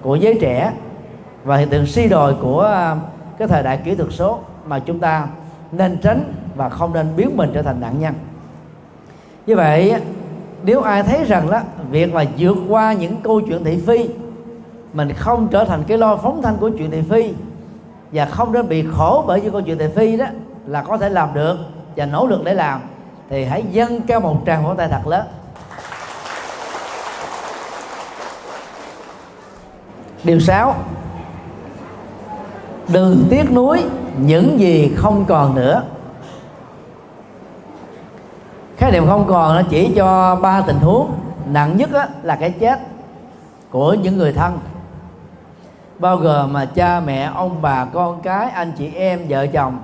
của giới trẻ và hiện tượng suy đồi của à, cái thời đại kỹ thuật số mà chúng ta nên tránh và không nên biến mình trở thành nạn nhân. Như vậy, nếu ai thấy rằng đó, việc mà vượt qua những câu chuyện thị phi, mình không trở thành cái lo phóng thanh của chuyện thị phi và không nên bị khổ bởi những câu chuyện thị phi đó là có thể làm được và nỗ lực để làm, thì hãy dâng cao một tràng vỗ tay thật lớn. Điều sáu đừng tiếc nuối những gì không còn nữa. Khái niệm không còn nó chỉ cho ba tình huống. Nặng nhất là cái chết của những người thân. Bao gồm mà cha mẹ ông bà con cái anh chị em vợ chồng.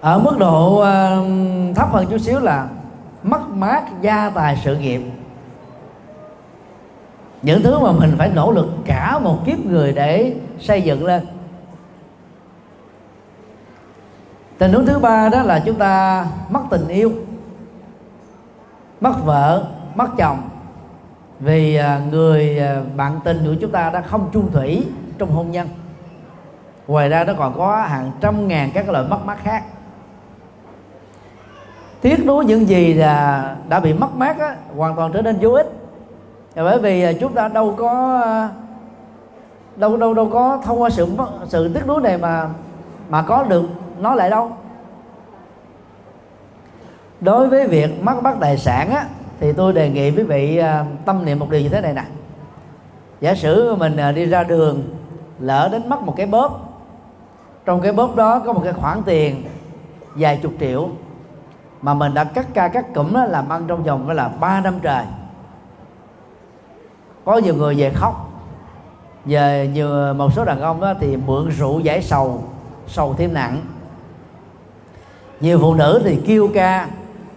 Ở mức độ uh, thấp hơn chút xíu là mất mát gia tài sự nghiệp những thứ mà mình phải nỗ lực cả một kiếp người để xây dựng lên. Tình huống thứ ba đó là chúng ta mất tình yêu mất vợ mất chồng. Vì à, người à, bạn tình của chúng ta đã không chung thủy trong hôn nhân. Ngoài ra nó còn có hàng trăm ngàn các loại mất mát khác. Tiếc nuối những gì là đã bị mất mát á, hoàn toàn trở nên vô ích. Dạ, bởi vì à, chúng ta đâu có à, đâu đâu đâu có thông qua sự sự tiếc nuối này mà mà có được nó lại đâu. Đối với việc mất bắt tài sản á thì tôi đề nghị quý vị à, tâm niệm một điều như thế này nè. Giả sử mình đi ra đường lỡ đến mất một cái bóp trong cái bóp đó có một cái khoản tiền vài chục triệu mà mình đã cắt ca cắt cụm đó, làm ăn trong vòng là ba năm trời có nhiều người về khóc. Về nhiều, một số đàn ông đó thì mượn rượu giải sầu sầu thêm nặng. Nhiều phụ nữ thì kêu ca,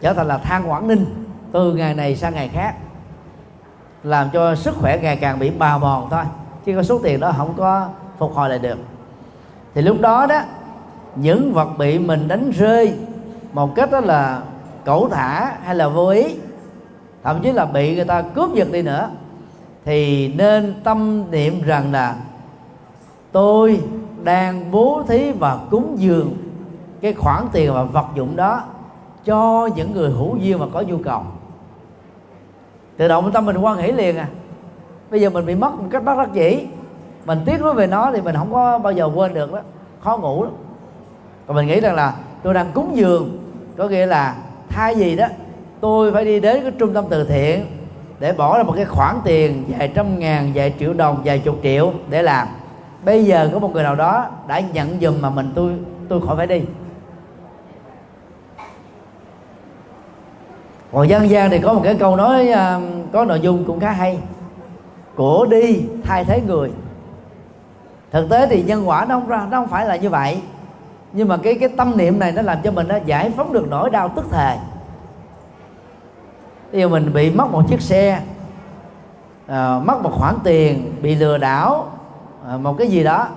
trở thành là than quảng ninh từ ngày này sang ngày khác, làm cho sức khỏe ngày càng bị bào mòn thôi, chứ có số tiền đó không có phục hồi lại được. Thì lúc đó đó, những vật bị mình đánh rơi, một cách đó là cẩu thả hay là vô ý, thậm chí là bị người ta cướp giật đi nữa thì nên tâm niệm rằng là tôi đang bố thí và cúng dường cái khoản tiền và vật dụng đó cho những người hữu duyên và có nhu cầu. Tự động tâm mình quan hỷ liền à. Bây giờ mình bị mất một cách bất rất dĩ. Mình tiếc nuối về nó thì mình không có bao giờ quên được đó. Khó ngủ lắm. Còn mình nghĩ rằng là tôi đang cúng dường, có nghĩa là thay gì đó, tôi phải đi đến cái trung tâm từ thiện để bỏ ra một cái khoản tiền vài trăm ngàn, vài triệu đồng, vài chục triệu để làm. Bây giờ có một người nào đó đã nhận dùm mà mình tôi tôi khỏi phải đi. Còn dân gian thì có một cái câu nói à, có nội dung cũng khá hay. Của đi, thay thế người. Thực tế thì nhân quả nó không ra, nó không phải là như vậy. Nhưng mà cái cái tâm niệm này nó làm cho mình nó giải phóng được nỗi đau tức thời Ví mình bị mất một chiếc xe à, mất một khoản tiền bị lừa đảo à, một cái gì đó.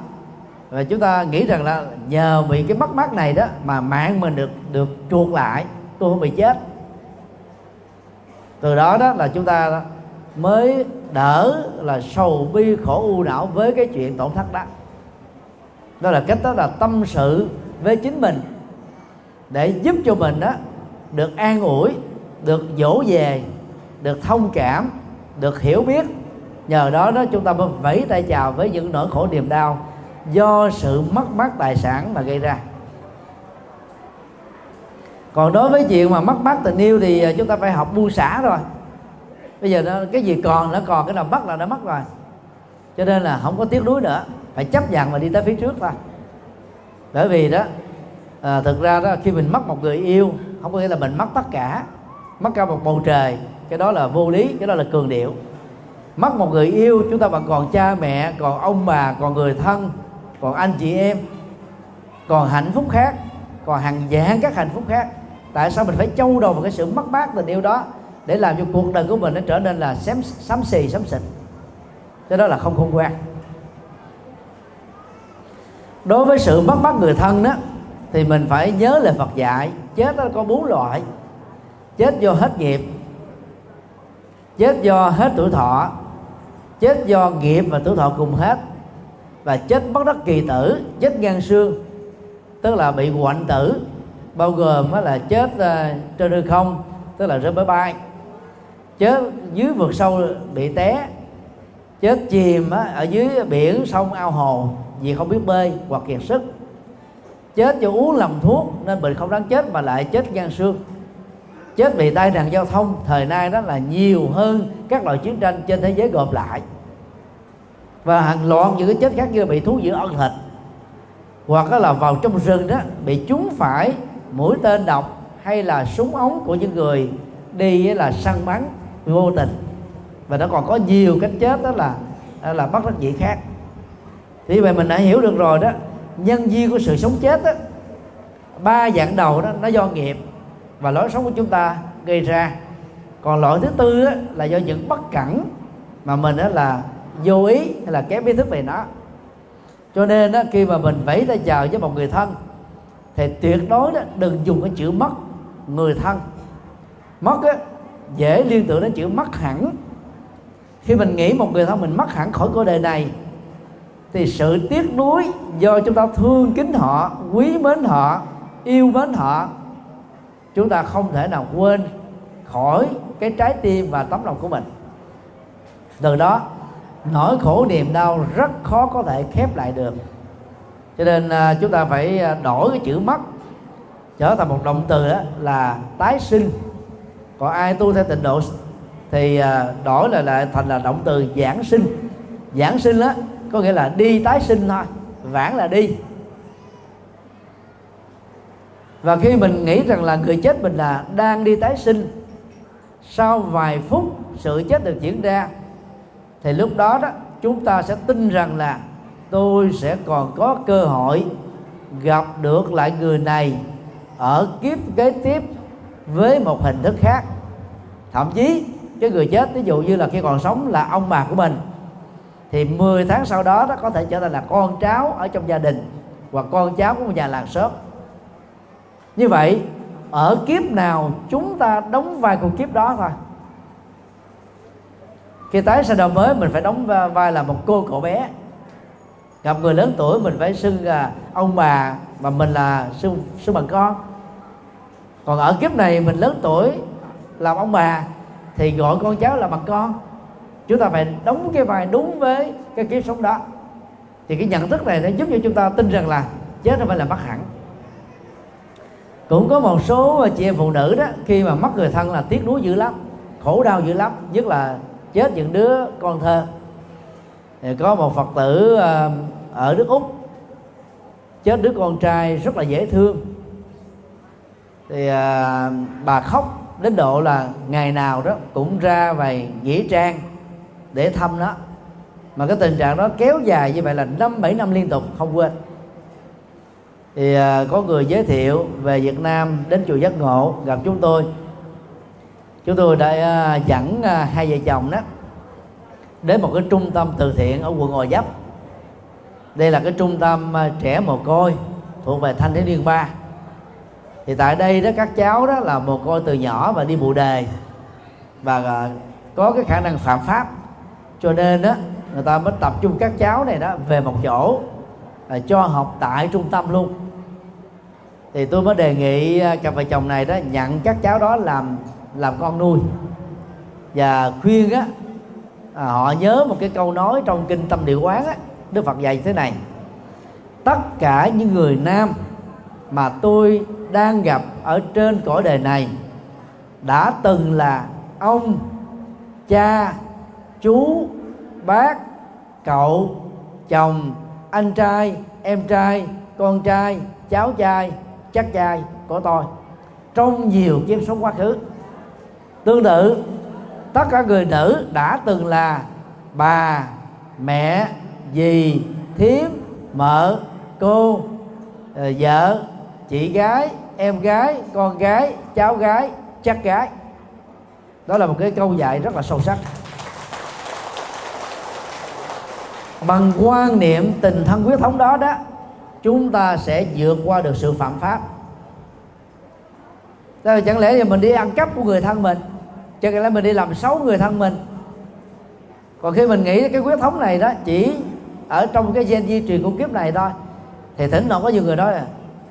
Và chúng ta nghĩ rằng là nhờ bị cái mất mát này đó mà mạng mình được được chuộc lại tôi không bị chết. Từ đó đó là chúng ta mới đỡ là sầu bi khổ u não với cái chuyện tổn thất đó. Đó là cách đó là tâm sự với chính mình để giúp cho mình đó được an ủi được dỗ về được thông cảm được hiểu biết. Nhờ đó đó chúng ta mới vẫy tay chào với những nỗi khổ niềm đau do sự mất mát tài sản mà gây ra. Còn đối với chuyện mà mất mát tình yêu thì à, chúng ta phải học buông xả rồi. Bây giờ nó, cái gì còn nó còn cái nào mất là nó mất rồi. Cho nên là không có tiếc nuối nữa phải chấp nhận và đi tới phía trước thôi. Bởi vì đó à, thực ra đó khi mình mất một người yêu không có nghĩa là mình mất tất cả mất cả một bầu trời, cái đó là vô lý, cái đó là cường điệu. Mất một người yêu, chúng ta vẫn còn cha mẹ, còn ông bà, còn người thân, còn anh chị em, còn hạnh phúc khác, còn hàng vạn các hạnh phúc khác. Tại sao mình phải châu đầu vào cái sự mất mát tình yêu đó để làm cho cuộc đời của mình nó trở nên là xém, xám xì, xám xịt? Cái đó là không khôn ngoan. Đối với sự mất mát người thân đó, thì mình phải nhớ lời Phật dạy, chết nó có bốn loại chết do hết nghiệp. Chết do hết tuổi thọ. Chết do nghiệp và tuổi thọ cùng hết. Và chết bất đắc kỳ tử, chết ngang xương. Tức là bị hoạn tử. Bao gồm là chết ờ, trên hư không, tức là rơi máy bay. Chết dưới vực sâu bị té. Chết chìm ở dưới biển sông ao hồ vì không biết bơi hoặc kiệt sức. Chết do uống lầm thuốc nên bệnh không đáng chết mà lại chết gan xương chết vì tai nạn giao thông, thời nay đó là nhiều hơn các loại chiến tranh trên thế giới gộp lại. Và hàng loạt những cái chết khác như bị thú dữ ăn thịt hoặc là vào trong rừng đó, bị trúng phải mũi tên độc hay là súng ống của những người đi là săn bắn vô tình. Và nó còn có nhiều cách chết đó là là bất rất dị khác. Thì vậy mình đã hiểu được rồi đó, nhân duyên của sự sống chết đó ba dạng đầu đó, nó do nghiệp và lối sống của chúng ta gây ra. Còn loại thứ tư á, là do những bất cẩn mà mình á, là vô ý hay là kém ý thức về nó. Cho nên á, khi mà mình vẫy tay chào với một người thân thì tuyệt đối đó đừng dùng cái chữ mất người thân. Mất á, dễ liên tưởng đến chữ mất hẳn. Khi mình nghĩ một người thân mình mất hẳn khỏi cuộc đời này thì sự tiếc nuối do chúng ta thương kính họ quý mến họ yêu mến họ chúng ta không thể nào quên khỏi cái trái tim và tấm lòng của mình. Từ đó, nỗi khổ niềm đau rất khó có thể khép lại được. Cho nên à, chúng ta phải à, đổi cái chữ mất, trở thành một động từ đó là tái sinh. Còn ai tu theo tịnh độ thì à, đổi lại lại thành là động từ giảng sinh. Giảng sinh đó có nghĩa là đi tái sinh thôi, vãng là đi và khi mình nghĩ rằng là người chết mình là đang đi tái sinh, sau vài phút sự chết được diễn ra, thì lúc đó đó, chúng ta sẽ tin rằng là tôi sẽ còn có cơ hội gặp được lại người này ở kiếp kế tiếp với một hình thức khác. Thậm chí, cái người chết, ví dụ như là khi còn sống là ông bà của mình, thì 10 tháng sau đó đó có thể trở thành là con cháu ở trong gia đình, hoặc con cháu của một nhà làng xóm như vậy, ở kiếp nào chúng ta đóng vai của kiếp đó thôi. Khi tái sinh đầu mới, mình phải đóng vai là một cô cậu bé. Gặp người lớn tuổi, mình phải xưng là ông bà mà mình là xưng xưng bằng con. Còn ở kiếp này, mình lớn tuổi làm ông bà thì gọi con cháu là bằng con. Chúng ta phải đóng cái vai đúng với cái kiếp sống đó. Thì cái nhận thức này nó giúp cho chúng ta tin rằng là chết nó phải là mất hẳn cũng có một số ờ, chị em phụ nữ đó khi mà mất người thân là tiếc nuối dữ lắm khổ đau dữ lắm nhất là chết những đứa con thơ. Thì có một phật tử ờ, ở nước úc chết đứa con trai rất là dễ thương. Thì à, bà khóc đến độ là ngày nào đó cũng ra về nghĩa trang để thăm nó. Mà cái tình trạng đó kéo dài như vậy là năm bảy năm liên tục không quên thì à, có người giới thiệu về Việt Nam đến chùa Giác Ngộ gặp chúng tôi. Chúng tôi đã à, dẫn à, hai vợ chồng đó đến một cái trung tâm từ thiện ở quận Gò Vấp. Đây là cái trung tâm trẻ mồ côi thuộc về thanh thiếu niên ba. Thì tại đây đó, các cháu đó là mồ côi từ nhỏ và đi bù đề và có cái khả năng phạm pháp. Cho nên đó, người ta mới tập trung các cháu này đó về một chỗ à, cho học tại trung tâm luôn. Thì tôi mới đề nghị à, cặp vợ chồng này đó nhận các cháu đó làm làm con nuôi. Và khuyên á à, họ nhớ một cái câu nói trong kinh tâm địa quán á đức phật dạy thế này tất cả những người nam mà tôi đang gặp ở trên cõi đời này đã từng là ông cha chú bác cậu chồng anh trai, em trai, con trai, cháu trai, chắc trai, của tôi. Trong nhiều kiếp sống quá khứ, tương tự, tất cả người nữ đã từng là bà, mẹ, dì thiếm mợ, cô ờ, vợ, chị gái, em gái, con gái, cháu gái, chắc gái. Đó là một cái câu dạy rất là sâu sắc. Bằng quan niệm tình thân huyết thống đó đó, chúng ta sẽ vượt qua được sự phạm pháp. Đó là chẳng lẽ thì mình đi ăn cắp của người thân mình, chẳng lẽ mình đi làm xấu người thân mình? Còn khi mình nghĩ cái huyết thống này đó, chỉ ở trong cái gen di truyền của kiếp này thôi, thì thỉnh thoảng có nhiều người nói là,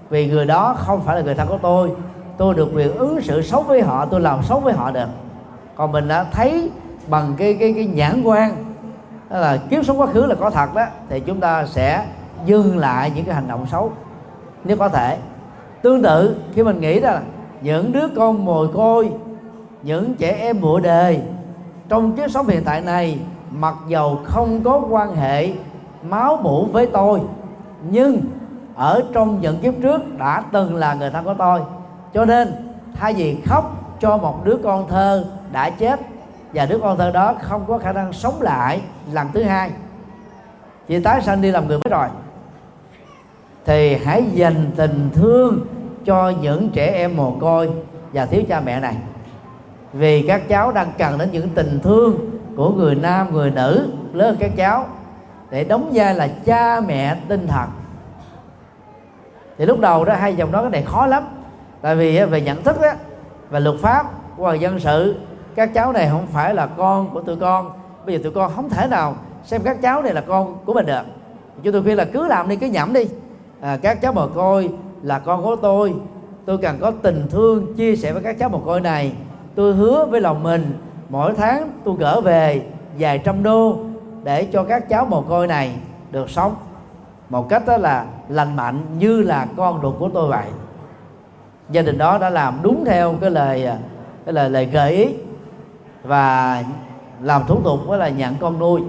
vì người đó không phải là người thân của tôi tôi được quyền ứng xử xấu với họ, tôi làm xấu với họ được. Còn mình đã thấy bằng cái cái cái nhãn quan đó là kiếp sống quá khứ là có thật đó, thì chúng ta sẽ dừng lại những cái hành động xấu, nếu có thể. Tương tự, khi mình nghĩ là những đứa con mồi côi, những trẻ em bụa đề trong kiếp sống hiện tại này, mặc dầu không có quan hệ máu mủ với tôi, nhưng ở trong những kiếp trước đã từng là người thân của tôi. Cho nên, thay vì khóc cho một đứa con thơ đã chết và đứa con thơ đó không có khả năng sống lại lần thứ hai. Chị tái sanh đi làm người mới rồi. Thì hãy dành tình thương cho những trẻ em mồ côi và thiếu cha mẹ này. Vì các cháu đang cần đến những tình thương của người nam, người nữ lớn các cháu để đóng vai là cha mẹ tinh thần. Thì lúc đầu đó hai dòng đó cái này khó lắm. Tại vì về nhận thức đó và luật pháp hoặc dân sự các cháu này không phải là con của tụi con. Bây giờ tụi con không thể nào xem các cháu này là con của mình được. Chúng tôi khuyên là cứ làm đi cứ nhẩm đi. À, các cháu mồ côi là con của tôi. Tôi cần có tình thương chia sẻ với các cháu mồ côi này. Tôi hứa với lòng mình mỗi tháng tôi gỡ về vài trăm đô để cho các cháu mồ côi này được sống. Một cách đó là lành mạnh như là con ruột của tôi vậy. Gia đình đó đã làm đúng theo cái lời à, cái lời lời gợi ý và làm thủ tục với là nhận con nuôi.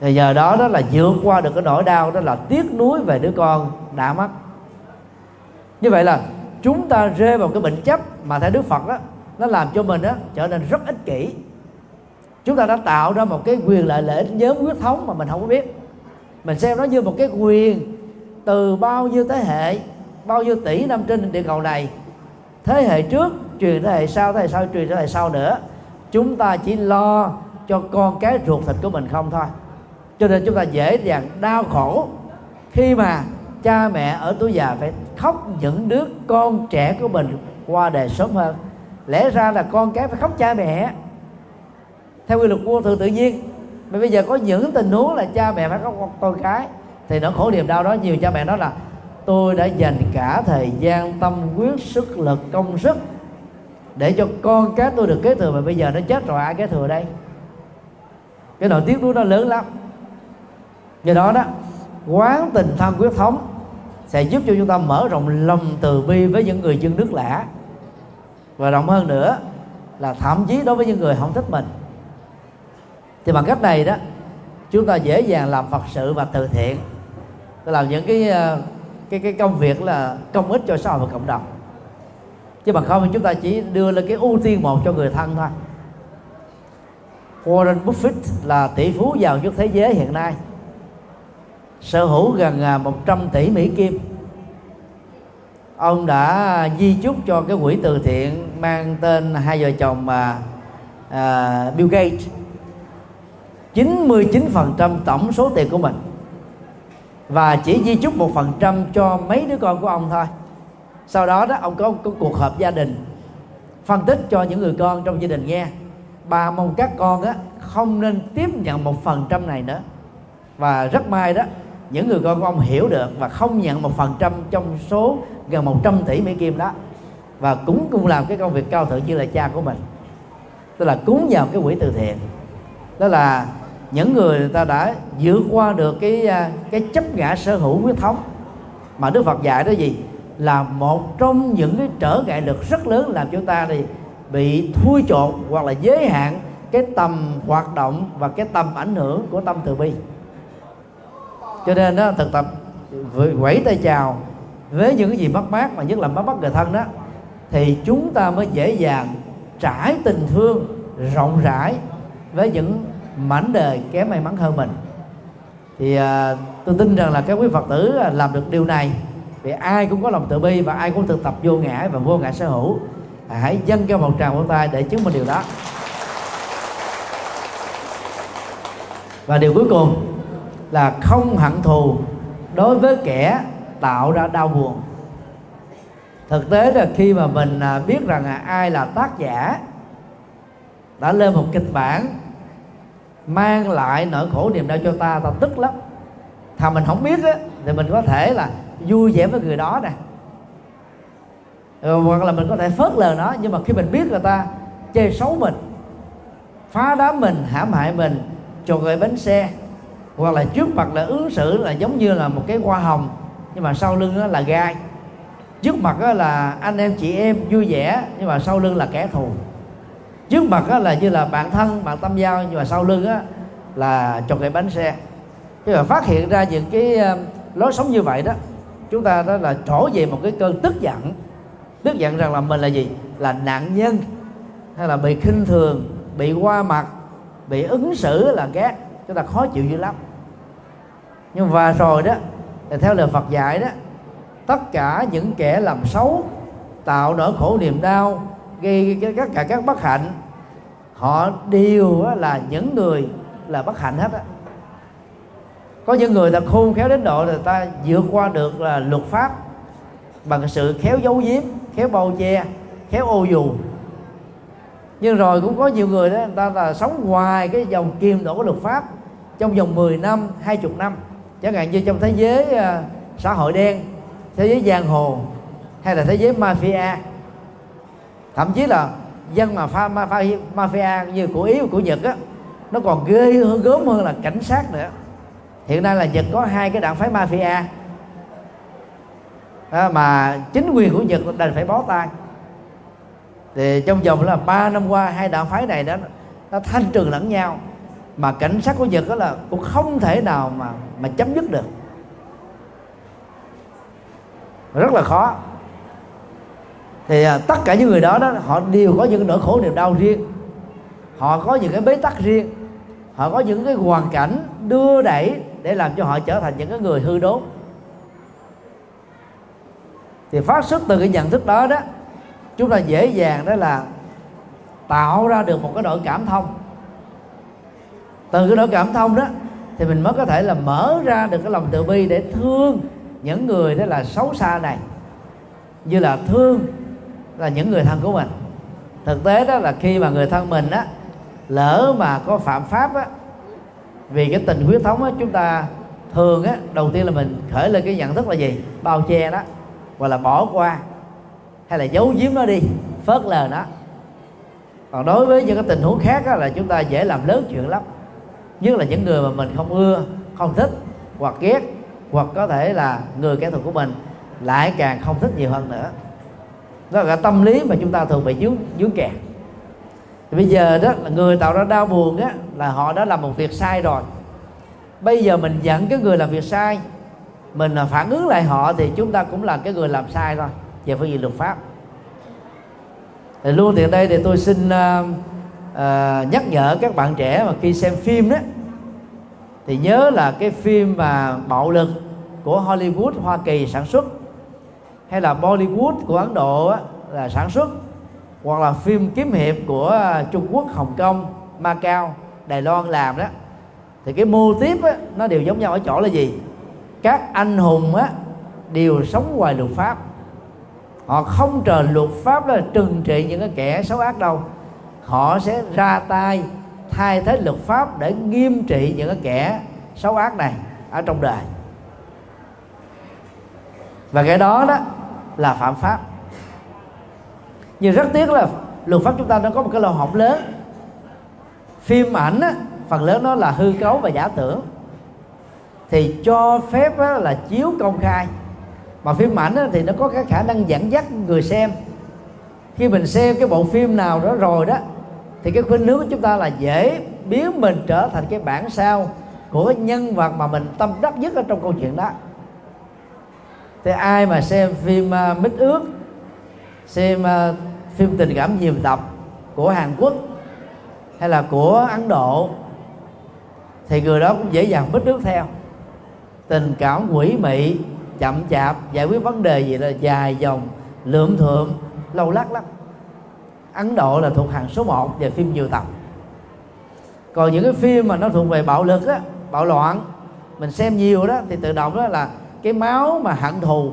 Thì giờ đó đó là vượt qua được cái nỗi đau, đó là tiếc nuối về đứa con đã mất. Như vậy là chúng ta rơi vào cái bệnh chấp mà theo đức phật đó, nó làm cho mình đó trở nên rất ích kỷ. Chúng ta đã tạo ra một cái quyền lợi lợi ích nhóm huyết thống mà mình không có biết. Mình xem nó như một cái quyền từ bao nhiêu thế hệ, bao nhiêu tỷ năm trên địa cầu này, thế hệ trước truyền thế hệ sau thế hệ sau truyền thế hệ sau nữa. Chúng ta chỉ lo cho con cái ruột thịt của mình không thôi. Cho nên chúng ta dễ dàng đau khổ khi mà cha mẹ ở tuổi già phải khóc những đứa con trẻ của mình qua đời sớm hơn. Lẽ ra là con cái phải khóc cha mẹ. Theo quy luật vô thường tự nhiên mà bây giờ có những tình huống là cha mẹ phải khóc con, con cái thì nó khổ niềm đau đó nhiều cha mẹ nói là tôi đã dành cả thời gian tâm quyết sức lực công sức để cho con cái tôi được kế thừa, mà bây giờ nó chết rồi, ai kế thừa đây? Cái nỗi tiếc nuối nó lớn lắm. Do đó đó, quán tình thân quyết thống sẽ giúp cho chúng ta mở rộng lòng từ bi với những người dân nước lạ và rộng hơn nữa là thậm chí đối với những người không thích mình. Thì bằng cách này đó, chúng ta dễ dàng làm phật sự và từ thiện. Làm những cái ờ, cái cái công việc là công ích cho xã hội và cộng đồng chứ bằng không chúng ta chỉ đưa lên cái ưu tiên một cho người thân thôi. Warren Buffett là tỷ phú giàu nhất thế giới hiện nay. Sở hữu gần à, 100 tỷ Mỹ Kim. Ông đã di chúc cho cái quỹ từ thiện mang tên hai vợ chồng mà à, Bill Gates. 99% tổng số tiền của mình. Và chỉ di chúc một phần trăm cho mấy đứa con của ông thôi sau đó đó ông có, có cuộc họp gia đình phân tích cho những người con trong gia đình nghe. Bà mong các con á không nên tiếp nhận một phần trăm này nữa. Và rất may đó những người con của ông hiểu được và không nhận một phần trăm trong số gần 100 tỷ Mỹ Kim đó. Và cũng cũng làm cái công việc cao thượng như là cha của mình. Tức là cúng vào cái quỹ từ thiện. Đó là những người ta đã vượt qua được cái à, cái chấp ngã sở hữu huyết thống. Mà Đức Phật dạy đó gì? Là một trong những cái trở ngại lực rất lớn làm chúng ta thì bị thui chột hoặc là giới hạn cái tầm hoạt động và cái tầm ảnh hưởng của tâm từ bi. Cho nên đó thực tập quẩy tay chào với những cái gì mất mát mà nhất là mất mát người thân đó thì chúng ta mới dễ dàng trải tình thương rộng rãi với những mảnh đời kém may mắn hơn mình. Thì à, tôi tin rằng là các quý phật tử à, làm được điều này vì ai cũng có lòng tự bi và ai cũng thực tập vô ngã và vô ngã sở hữu. À, hãy dâng cho một tràng vỗ tay để chứng minh điều đó. Và điều cuối cùng là không hận thù đối với kẻ tạo ra đau buồn. Thực tế là khi mà mình à, biết rằng là ai là tác giả đã lên một kịch bản mang lại nỗi khổ niềm đau cho ta ta tức lắm. Thà mình không biết á thì mình có thể là vui vẻ với người đó nè. Ừ, hoặc là mình có thể phớt lờ nó nhưng mà khi mình biết người ta chơi xấu mình phá đám mình hãm hại mình cho người bánh xe hoặc là trước mặt là ứng xử là giống như là một cái hoa hồng nhưng mà sau lưng đó là gai. Trước mặt đó là anh em chị em vui vẻ nhưng mà sau lưng là kẻ thù. Trước mặt đó là như là bạn thân bạn tâm giao nhưng mà sau lưng là cho cái bánh xe. Khi mà phát hiện ra những cái lối sống như vậy đó chúng ta đó là trổ về một cái cơn tức giận. Tức giận rằng là mình là gì? Là nạn nhân, hay là bị khinh thường, bị qua mặt, bị ứng xử là ghét chúng ta khó chịu dữ lắm. Nhưng và rồi đó, thì theo lời Phật dạy đó, tất cả những kẻ làm xấu, tạo nỗi khổ niềm đau, gây tất cả các bất hạnh, họ đều là những người là bất hạnh hết á có những người ta khôn khéo đến độ là ta vượt qua được là luật pháp bằng sự khéo giấu giếm khéo bao che khéo ô dù. Nhưng rồi cũng có nhiều người đó người ta là sống ngoài cái dòng kiềm đổ của luật pháp trong vòng 10 năm 20 năm. Chẳng hạn như trong thế giới uh, xã hội đen thế giới giang hồ hay là thế giới mafia. Thậm chí là dân mà pha, mafia, mafia như của ý của nhật á nó còn ghê hơn gớm hơn là cảnh sát nữa hiện nay là nhật có hai cái đảng phái mafia. À, mà chính quyền của nhật đành phải bó tay. Thì trong vòng là 3 năm qua hai đảng phái này đó nó thanh trừng lẫn nhau. Mà cảnh sát của nhật đó là cũng không thể nào mà mà chấm dứt được. Rất là khó. Thì à, tất cả những người đó đó họ đều có những nỗi khổ niềm đau riêng. Họ có những cái bế tắc riêng. Họ có những cái hoàn cảnh đưa đẩy để làm cho họ trở thành những cái người hư đốn. Thì phát xuất từ cái nhận thức đó đó, chúng ta dễ dàng đó là tạo ra được một cái đội cảm thông. Từ cái đội cảm thông đó thì mình mới có thể là mở ra được cái lòng từ bi để thương những người đó là xấu xa này, như là thương là những người thân của mình. Thực tế đó là khi mà người thân mình á, lỡ mà có phạm pháp á vì cái tình huyết thống á chúng ta thường á đầu tiên là mình khởi lên cái nhận thức là gì? Bao che đó hoặc là bỏ qua hay là giấu giếm nó đi phớt lờ nó. Còn đối với những cái tình huống khác á, là chúng ta dễ làm lớn chuyện lắm. Nhất là những người mà mình không ưa không thích hoặc ghét hoặc có thể là người kẻ thù của mình lại càng không thích nhiều hơn nữa. Đó là cái tâm lý mà chúng ta thường bị dướng dướng kẹt thì bây giờ đó là người tạo ra đau buồn á là họ đã làm một việc sai rồi. Bây giờ mình giận cái người làm việc sai mình phản ứng lại họ thì chúng ta cũng là cái người làm sai thôi. Về phương diện luật pháp. Thì luôn tiện đây thì tôi xin uh, uh, nhắc nhở các bạn trẻ mà khi xem phim đó thì nhớ là cái phim mà bạo lực của Hollywood Hoa Kỳ sản xuất hay là Bollywood của Ấn Độ á, là sản xuất hoặc là phim kiếm hiệp của à, Trung Quốc, Hồng Kông, Macau, Đài Loan làm đó thì cái mô tiếp á, nó đều giống nhau ở chỗ là gì? Các anh hùng á, đều sống ngoài luật pháp. Họ không chờ luật pháp là trừng trị những cái kẻ xấu ác đâu. Họ sẽ ra tay thay thế luật pháp để nghiêm trị những cái kẻ xấu ác này ở trong đời. Và cái đó đó là phạm pháp nhưng rất tiếc là luật pháp chúng ta nó có một cái lỗ hổng lớn. Phim ảnh á, phần lớn nó là hư cấu và giả tưởng. Thì cho phép á, là chiếu công khai. Mà phim ảnh á, thì nó có cái khả năng dẫn dắt người xem. Khi mình xem cái bộ phim nào đó rồi đó thì cái khuynh hướng của chúng ta là dễ biến mình trở thành cái bản sao của cái nhân vật mà mình tâm đắc nhất ở trong câu chuyện đó. Thì ai mà xem phim uh, mít ước xem uh, phim tình cảm nhiều tập của Hàn Quốc hay là của Ấn Độ thì người đó cũng dễ dàng bít nước theo. Tình cảm quỷ mị chậm chạp giải quyết vấn đề gì là dài dòng lượm thượm lâu lắc lắm. Ấn Độ là thuộc hàng số 1 về phim nhiều tập. Còn những cái phim mà nó thuộc về bạo lực á bạo loạn mình xem nhiều đó thì tự động đó là cái máu mà hận thù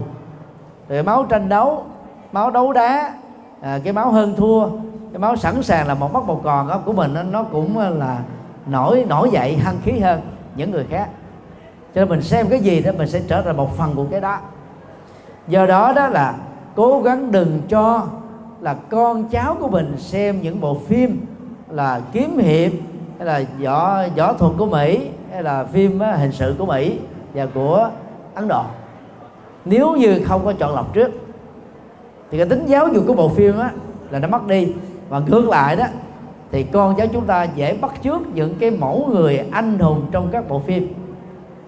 rồi máu tranh đấu máu đấu đá à, cái máu hơn thua cái máu sẵn sàng là một mất một còn đó, của mình nó cũng là nổi nổi dậy hăng khí hơn những người khác. Cho nên mình xem cái gì đó mình sẽ trở thành một phần của cái đó. Do đó đó là cố gắng đừng cho là con cháu của mình xem những bộ phim là kiếm hiệp hay là võ võ thuật của mỹ hay là phim hình sự của mỹ và của ấn độ. Nếu như không có chọn lọc trước thì cái tính giáo dục của bộ phim á, là nó mất đi. Và ngược lại đó, thì con cháu chúng ta dễ bắt chước những cái mẫu người anh hùng trong các bộ phim.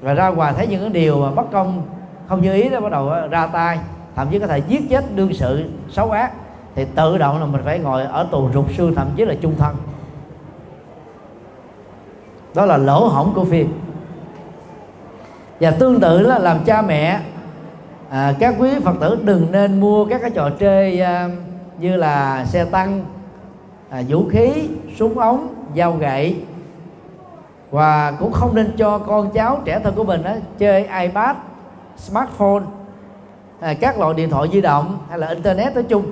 Và ra ngoài thấy những cái điều mà bất công không như ý đó, bắt đầu ờ, ra tay. Thậm chí có thể giết chết đương sự xấu ác. Thì tự động là mình phải ngồi ở tù rụt xương, thậm chí là chung thân. Đó là lỗ hổng của phim. Và tương tự là làm cha mẹ à, các quý phật tử đừng nên mua các cái trò chơi à, như là xe tăng à, vũ khí súng ống dao gậy. Và cũng không nên cho con cháu trẻ thân của mình đó, chơi ipad smartphone à, các loại điện thoại di động hay là internet nói chung.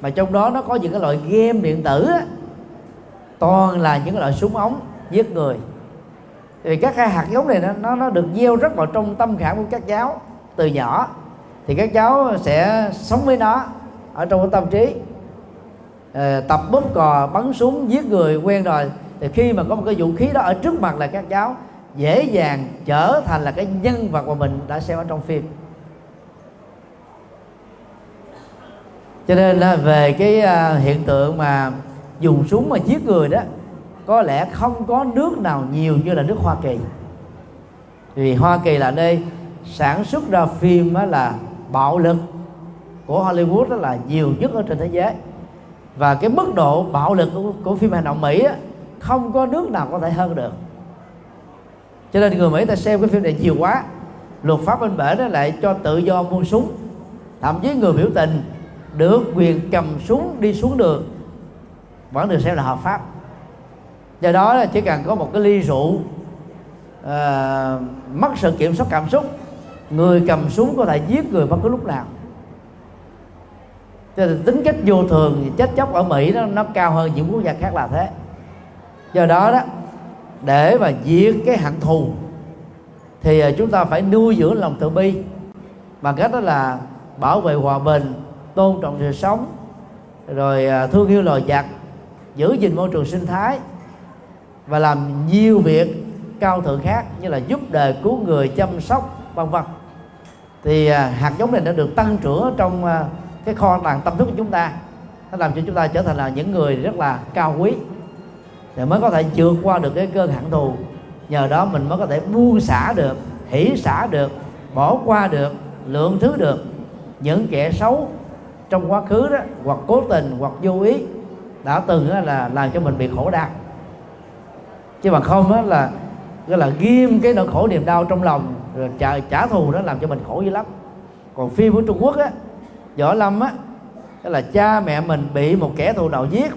Mà trong đó nó có những cái loại game điện tử á, toàn là những loại súng ống giết người. Thì các cái hạt giống này nó nó, nó được gieo rất vào trong tâm khảm của các cháu từ nhỏ thì các cháu sẽ sống với nó ở trong cái tâm trí. À, tập bóp cò bắn súng giết người quen rồi. Thì khi mà có một cái vũ khí đó ở trước mặt là các cháu dễ dàng trở thành là cái nhân vật mà mình đã xem ở trong phim. Cho nên là về cái à, hiện tượng mà dùng súng mà giết người đó có lẽ không có nước nào nhiều như là nước Hoa Kỳ. Vì Hoa Kỳ là nơi sản xuất ra phim là bạo lực của Hollywood đó là nhiều nhất ở trên thế giới. Và cái mức độ bạo lực của, của phim hành động Mỹ á, không có nước nào có thể hơn được. Cho nên người Mỹ ta xem cái phim này nhiều quá luật pháp bên bể nó lại cho tự do mua súng. Thậm chí người biểu tình được quyền cầm súng đi xuống đường vẫn được xem là hợp pháp. Do đó là chỉ cần có một cái ly rượu uh, mất sự kiểm soát cảm xúc người cầm súng có thể giết người bất cứ lúc nào. Cho nên tính cách vô thường chết chóc ở mỹ nó nó cao hơn những quốc gia khác là thế. Do đó đó, để mà diệt cái hận thù, thì à, chúng ta phải nuôi dưỡng lòng từ bi. Bằng cách đó là bảo vệ hòa bình, tôn trọng sự sống, rồi à, thương yêu loài vật, giữ gìn môi trường sinh thái, và làm nhiều việc cao thượng khác như là giúp đời cứu người, chăm sóc, vân vân thì à, hạt giống này đã được tăng trưởng trong à, cái kho tàng tâm thức của chúng ta. Nó làm cho chúng ta trở thành là những người rất là cao quý. Để mới có thể vượt qua được cái cơn hận thù. Nhờ đó mình mới có thể buông xả được hỷ xả được, bỏ qua được, lượng thứ được những kẻ xấu trong quá khứ đó, hoặc cố tình, hoặc vô ý, đã từng là làm cho mình bị khổ đau. Chứ mà không đó là, gọi là ghim cái nỗi khổ niềm đau trong lòng rồi trả, trả thù đó làm cho mình khổ dữ lắm. Còn phim của trung quốc á võ lâm á đó là cha mẹ mình bị một kẻ thù nào giết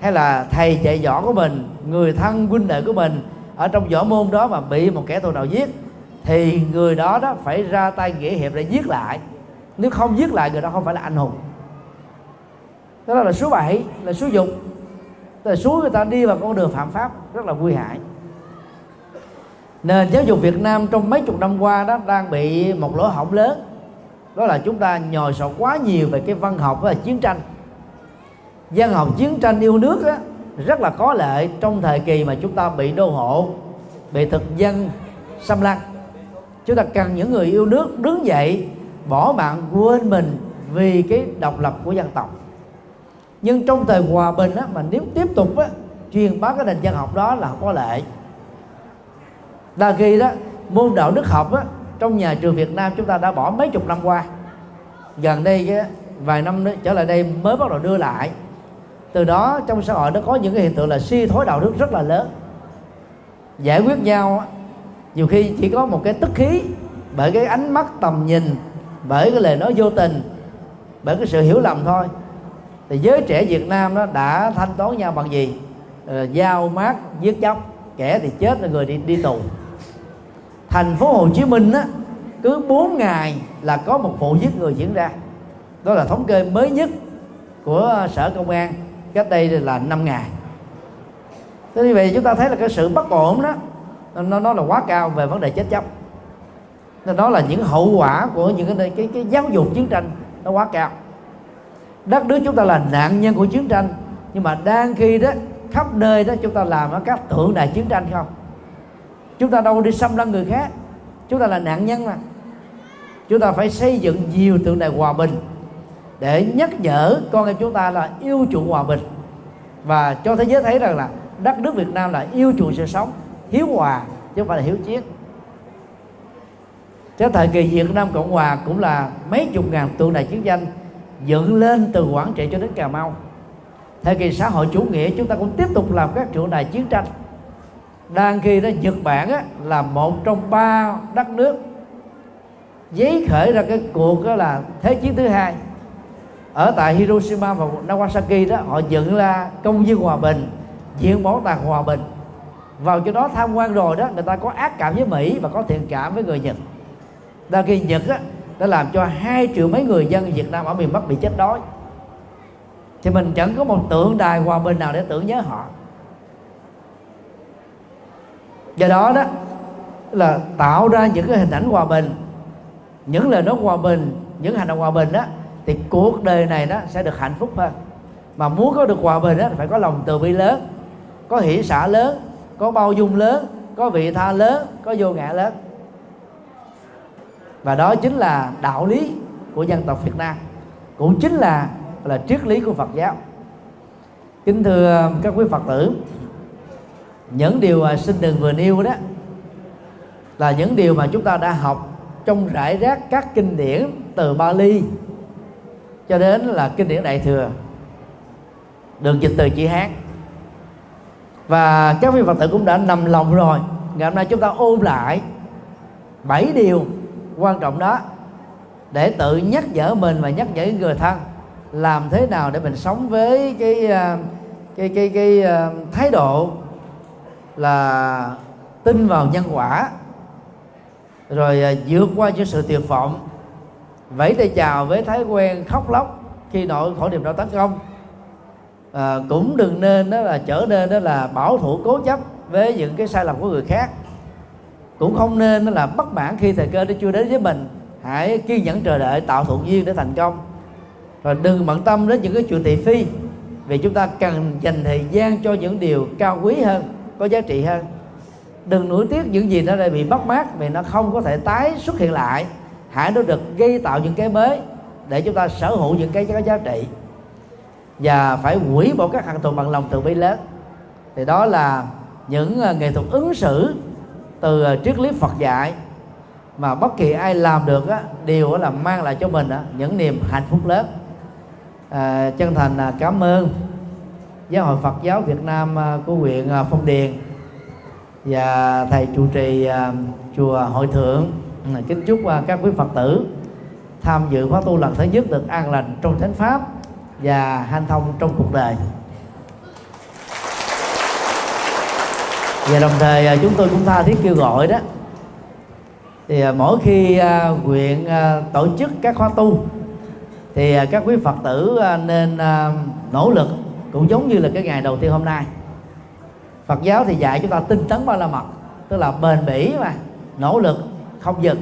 hay là thầy dạy võ của mình người thân huynh đệ của mình ở trong võ môn đó mà bị một kẻ thù nào giết thì người đó đó phải ra tay nghĩa hiệp để giết lại. Nếu không giết lại người đó không phải là anh hùng. Đó là số 7 là số dục. Là số người ta đi vào con đường phạm pháp rất là nguy hại nền giáo dục Việt Nam trong mấy chục năm qua đó đang bị một lỗ hổng lớn. Đó là chúng ta nhồi sọ quá nhiều về cái văn học và chiến tranh. Văn học chiến tranh yêu nước đó, rất là có lợi trong thời kỳ mà chúng ta bị đô hộ bị thực dân xâm lăng. Chúng ta cần những người yêu nước đứng dậy bỏ mạng quên mình vì cái độc lập của dân tộc. Nhưng trong thời hòa bình á, mà nếu tiếp tục á, truyền bá cái nền văn học đó là không có lệ đa khi đó môn đạo đức học á, trong nhà trường Việt Nam chúng ta đã bỏ mấy chục năm qua. Gần đây cái vài năm nữa trở lại đây mới bắt đầu đưa lại. Từ đó trong xã hội nó có những cái hiện tượng là suy thoái đạo đức rất là lớn. Giải quyết nhau nhiều khi chỉ có một cái tức khí bởi cái ánh mắt tầm nhìn bởi cái lời nói vô tình bởi cái sự hiểu lầm thôi. Thì giới trẻ Việt Nam nó đã thanh toán nhau bằng gì? Ờ, giao mát giết chóc kẻ thì chết là người đi đi tù thành phố Hồ Chí Minh á cứ 4 ngày là có một vụ giết người diễn ra. Đó là thống kê mới nhất của sở công an cách đây là 5 ngày. Thế như vậy chúng ta thấy là cái sự bất ổn đó nó nó là quá cao về vấn đề chết chóc. Nên đó là những hậu quả của những cái cái, cái giáo dục chiến tranh nó quá cao. Đất nước chúng ta là nạn nhân của chiến tranh nhưng mà đang khi đó khắp nơi đó chúng ta làm ở các tượng đài chiến tranh không? Chúng ta đâu đi xâm lăng người khác. Chúng ta là nạn nhân mà. Chúng ta phải xây dựng nhiều tượng đài hòa bình để nhắc nhở con em chúng ta là yêu chuộng hòa bình. Và cho thế giới thấy rằng là đất nước Việt Nam là yêu chuộng sự sống, hiếu hòa chứ không phải là hiếu chiến. Cái thời kỳ Việt Nam Cộng Hòa cũng là mấy chục ngàn tượng đài chiến tranh dựng lên từ quảng trị cho đến cà mau. Thời kỳ xã hội chủ nghĩa chúng ta cũng tiếp tục làm các tượng đài chiến tranh đang khi đó nhật bản á, là một trong ba đất nước giấy khởi ra cái cuộc đó là thế chiến thứ hai. Ở tại Hiroshima và Nagasaki đó họ dựng ra công viên hòa bình viện bảo tàng hòa bình. Vào chỗ đó tham quan rồi đó người ta có ác cảm với Mỹ và có thiện cảm với người Nhật. Đang khi Nhật á, đã làm cho hai triệu mấy người dân Việt Nam ở miền Bắc bị chết đói. Thì mình chẳng có một tượng đài hòa bình nào để tưởng nhớ họ do đó đó, là tạo ra những cái hình ảnh hòa bình. Những lời nói hòa bình, những hành động hòa bình đó, thì cuộc đời này nó sẽ được hạnh phúc hơn. Mà muốn có được hòa bình đó phải có lòng từ bi lớn, có hỷ xã lớn, có bao dung lớn, có vị tha lớn, có vô ngã lớn. Và đó chính là đạo lý của dân tộc Việt Nam, cũng chính là là triết lý của Phật giáo. Kính thưa các quý Phật tử những điều mà đừng vừa nêu đó là những điều mà chúng ta đã học trong rải rác các kinh điển từ Bali cho đến là kinh điển Đại thừa được dịch từ chữ Hán. Và các vị Phật tử cũng đã nằm lòng rồi. Ngày hôm nay chúng ta ôn lại bảy điều quan trọng đó để tự nhắc nhở mình và nhắc nhở người thân làm thế nào để mình sống với cái à, cái cái cái, cái thái độ là tin vào nhân quả rồi à, vượt qua những sự tuyệt vọng vẫy tay chào với thói quen khóc lóc khi nội khổ niềm đau tấn công. À, cũng đừng nên đó là trở nên đó là bảo thủ cố chấp với những cái sai lầm của người khác. Cũng không nên đó là bất mãn khi thời cơ nó chưa đến với mình. Hãy kiên nhẫn chờ đợi tạo thuận duyên để thành công. Rồi đừng bận tâm đến những cái chuyện thị phi vì chúng ta cần dành thời gian cho những điều cao quý hơn có giá trị hơn. Đừng nuối tiếc những gì nó đã bị mất mát vì nó không có thể tái xuất hiện lại. Hãy nó được gây tạo những cái mới để chúng ta sở hữu những cái có giá trị. Và phải hủy bỏ các hạng tù bằng lòng từ bi lớn. Thì đó là những ờ, nghệ thuật ứng xử từ ờ, triết lý Phật dạy. Mà bất kỳ ai làm được á, đều là mang lại cho mình á, những niềm hạnh phúc lớn. À, chân thành cảm ơn giáo hội Phật giáo Việt Nam à, của huyện à, Phong Điền. Và thầy trụ trì à, chùa Hội Thượng kính chúc các quý Phật tử tham dự khóa tu lần thứ nhất được an lành trong thánh pháp và hanh thông trong cuộc đời. Và đồng thời chúng tôi cũng tha thiết kêu gọi đó. Thì mỗi khi huyện tổ chức các khóa tu, thì các quý phật tử nên nỗ lực cũng giống như là cái ngày đầu tiên hôm nay. Phật giáo thì dạy chúng ta tinh tấn ba la mật tức là bền bỉ mà nỗ lực không dừng.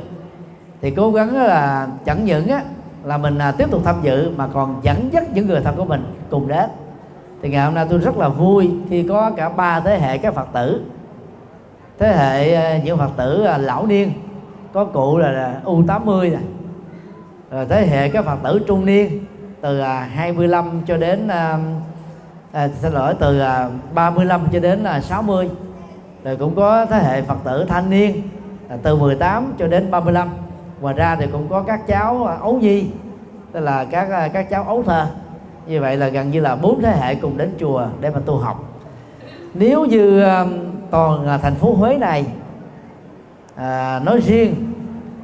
Thì cố gắng là chẳng những á, là mình à, tiếp tục tham dự mà còn dẫn dắt những người thân của mình cùng đến. Thì ngày hôm nay tôi rất là vui khi có cả ba thế hệ các phật tử. Thế hệ à, những phật tử à, lão niên có cụ là u 80 này rồi thế hệ các phật tử trung niên từ 25 cho đến à, xin lỗi từ à, 35 cho đến là 60 rồi cũng có thế hệ phật tử thanh niên à, từ 18 cho đến 35 ngoài ra thì cũng có các cháu à, ấu nhi tức là các à, các cháu ấu thơ. Như vậy là gần như là bốn thế hệ cùng đến chùa để mà tu học. Nếu như à, toàn à, thành phố Huế này à, nói riêng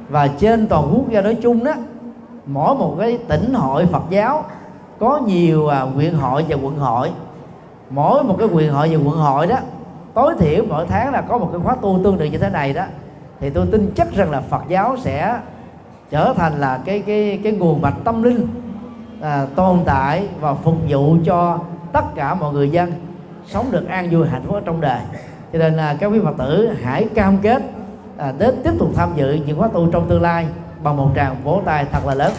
và trên toàn quốc gia nói chung đó mỗi một cái tỉnh hội Phật giáo có nhiều à, huyện hội và quận hội. Mỗi một cái huyện hội và quận hội đó tối thiểu mỗi tháng là có một cái khóa tu tương tự như thế này đó. Thì tôi tin chắc rằng là Phật giáo sẽ trở thành là cái cái cái nguồn mạch tâm linh à, tồn tại và phục vụ cho tất cả mọi người dân sống được an vui hạnh phúc ở trong đời. Cho nên là các quý phật tử hãy cam kết à, đến tiếp tục tham dự những khóa tu trong tương lai bằng một tràng vỗ tay thật là lớn.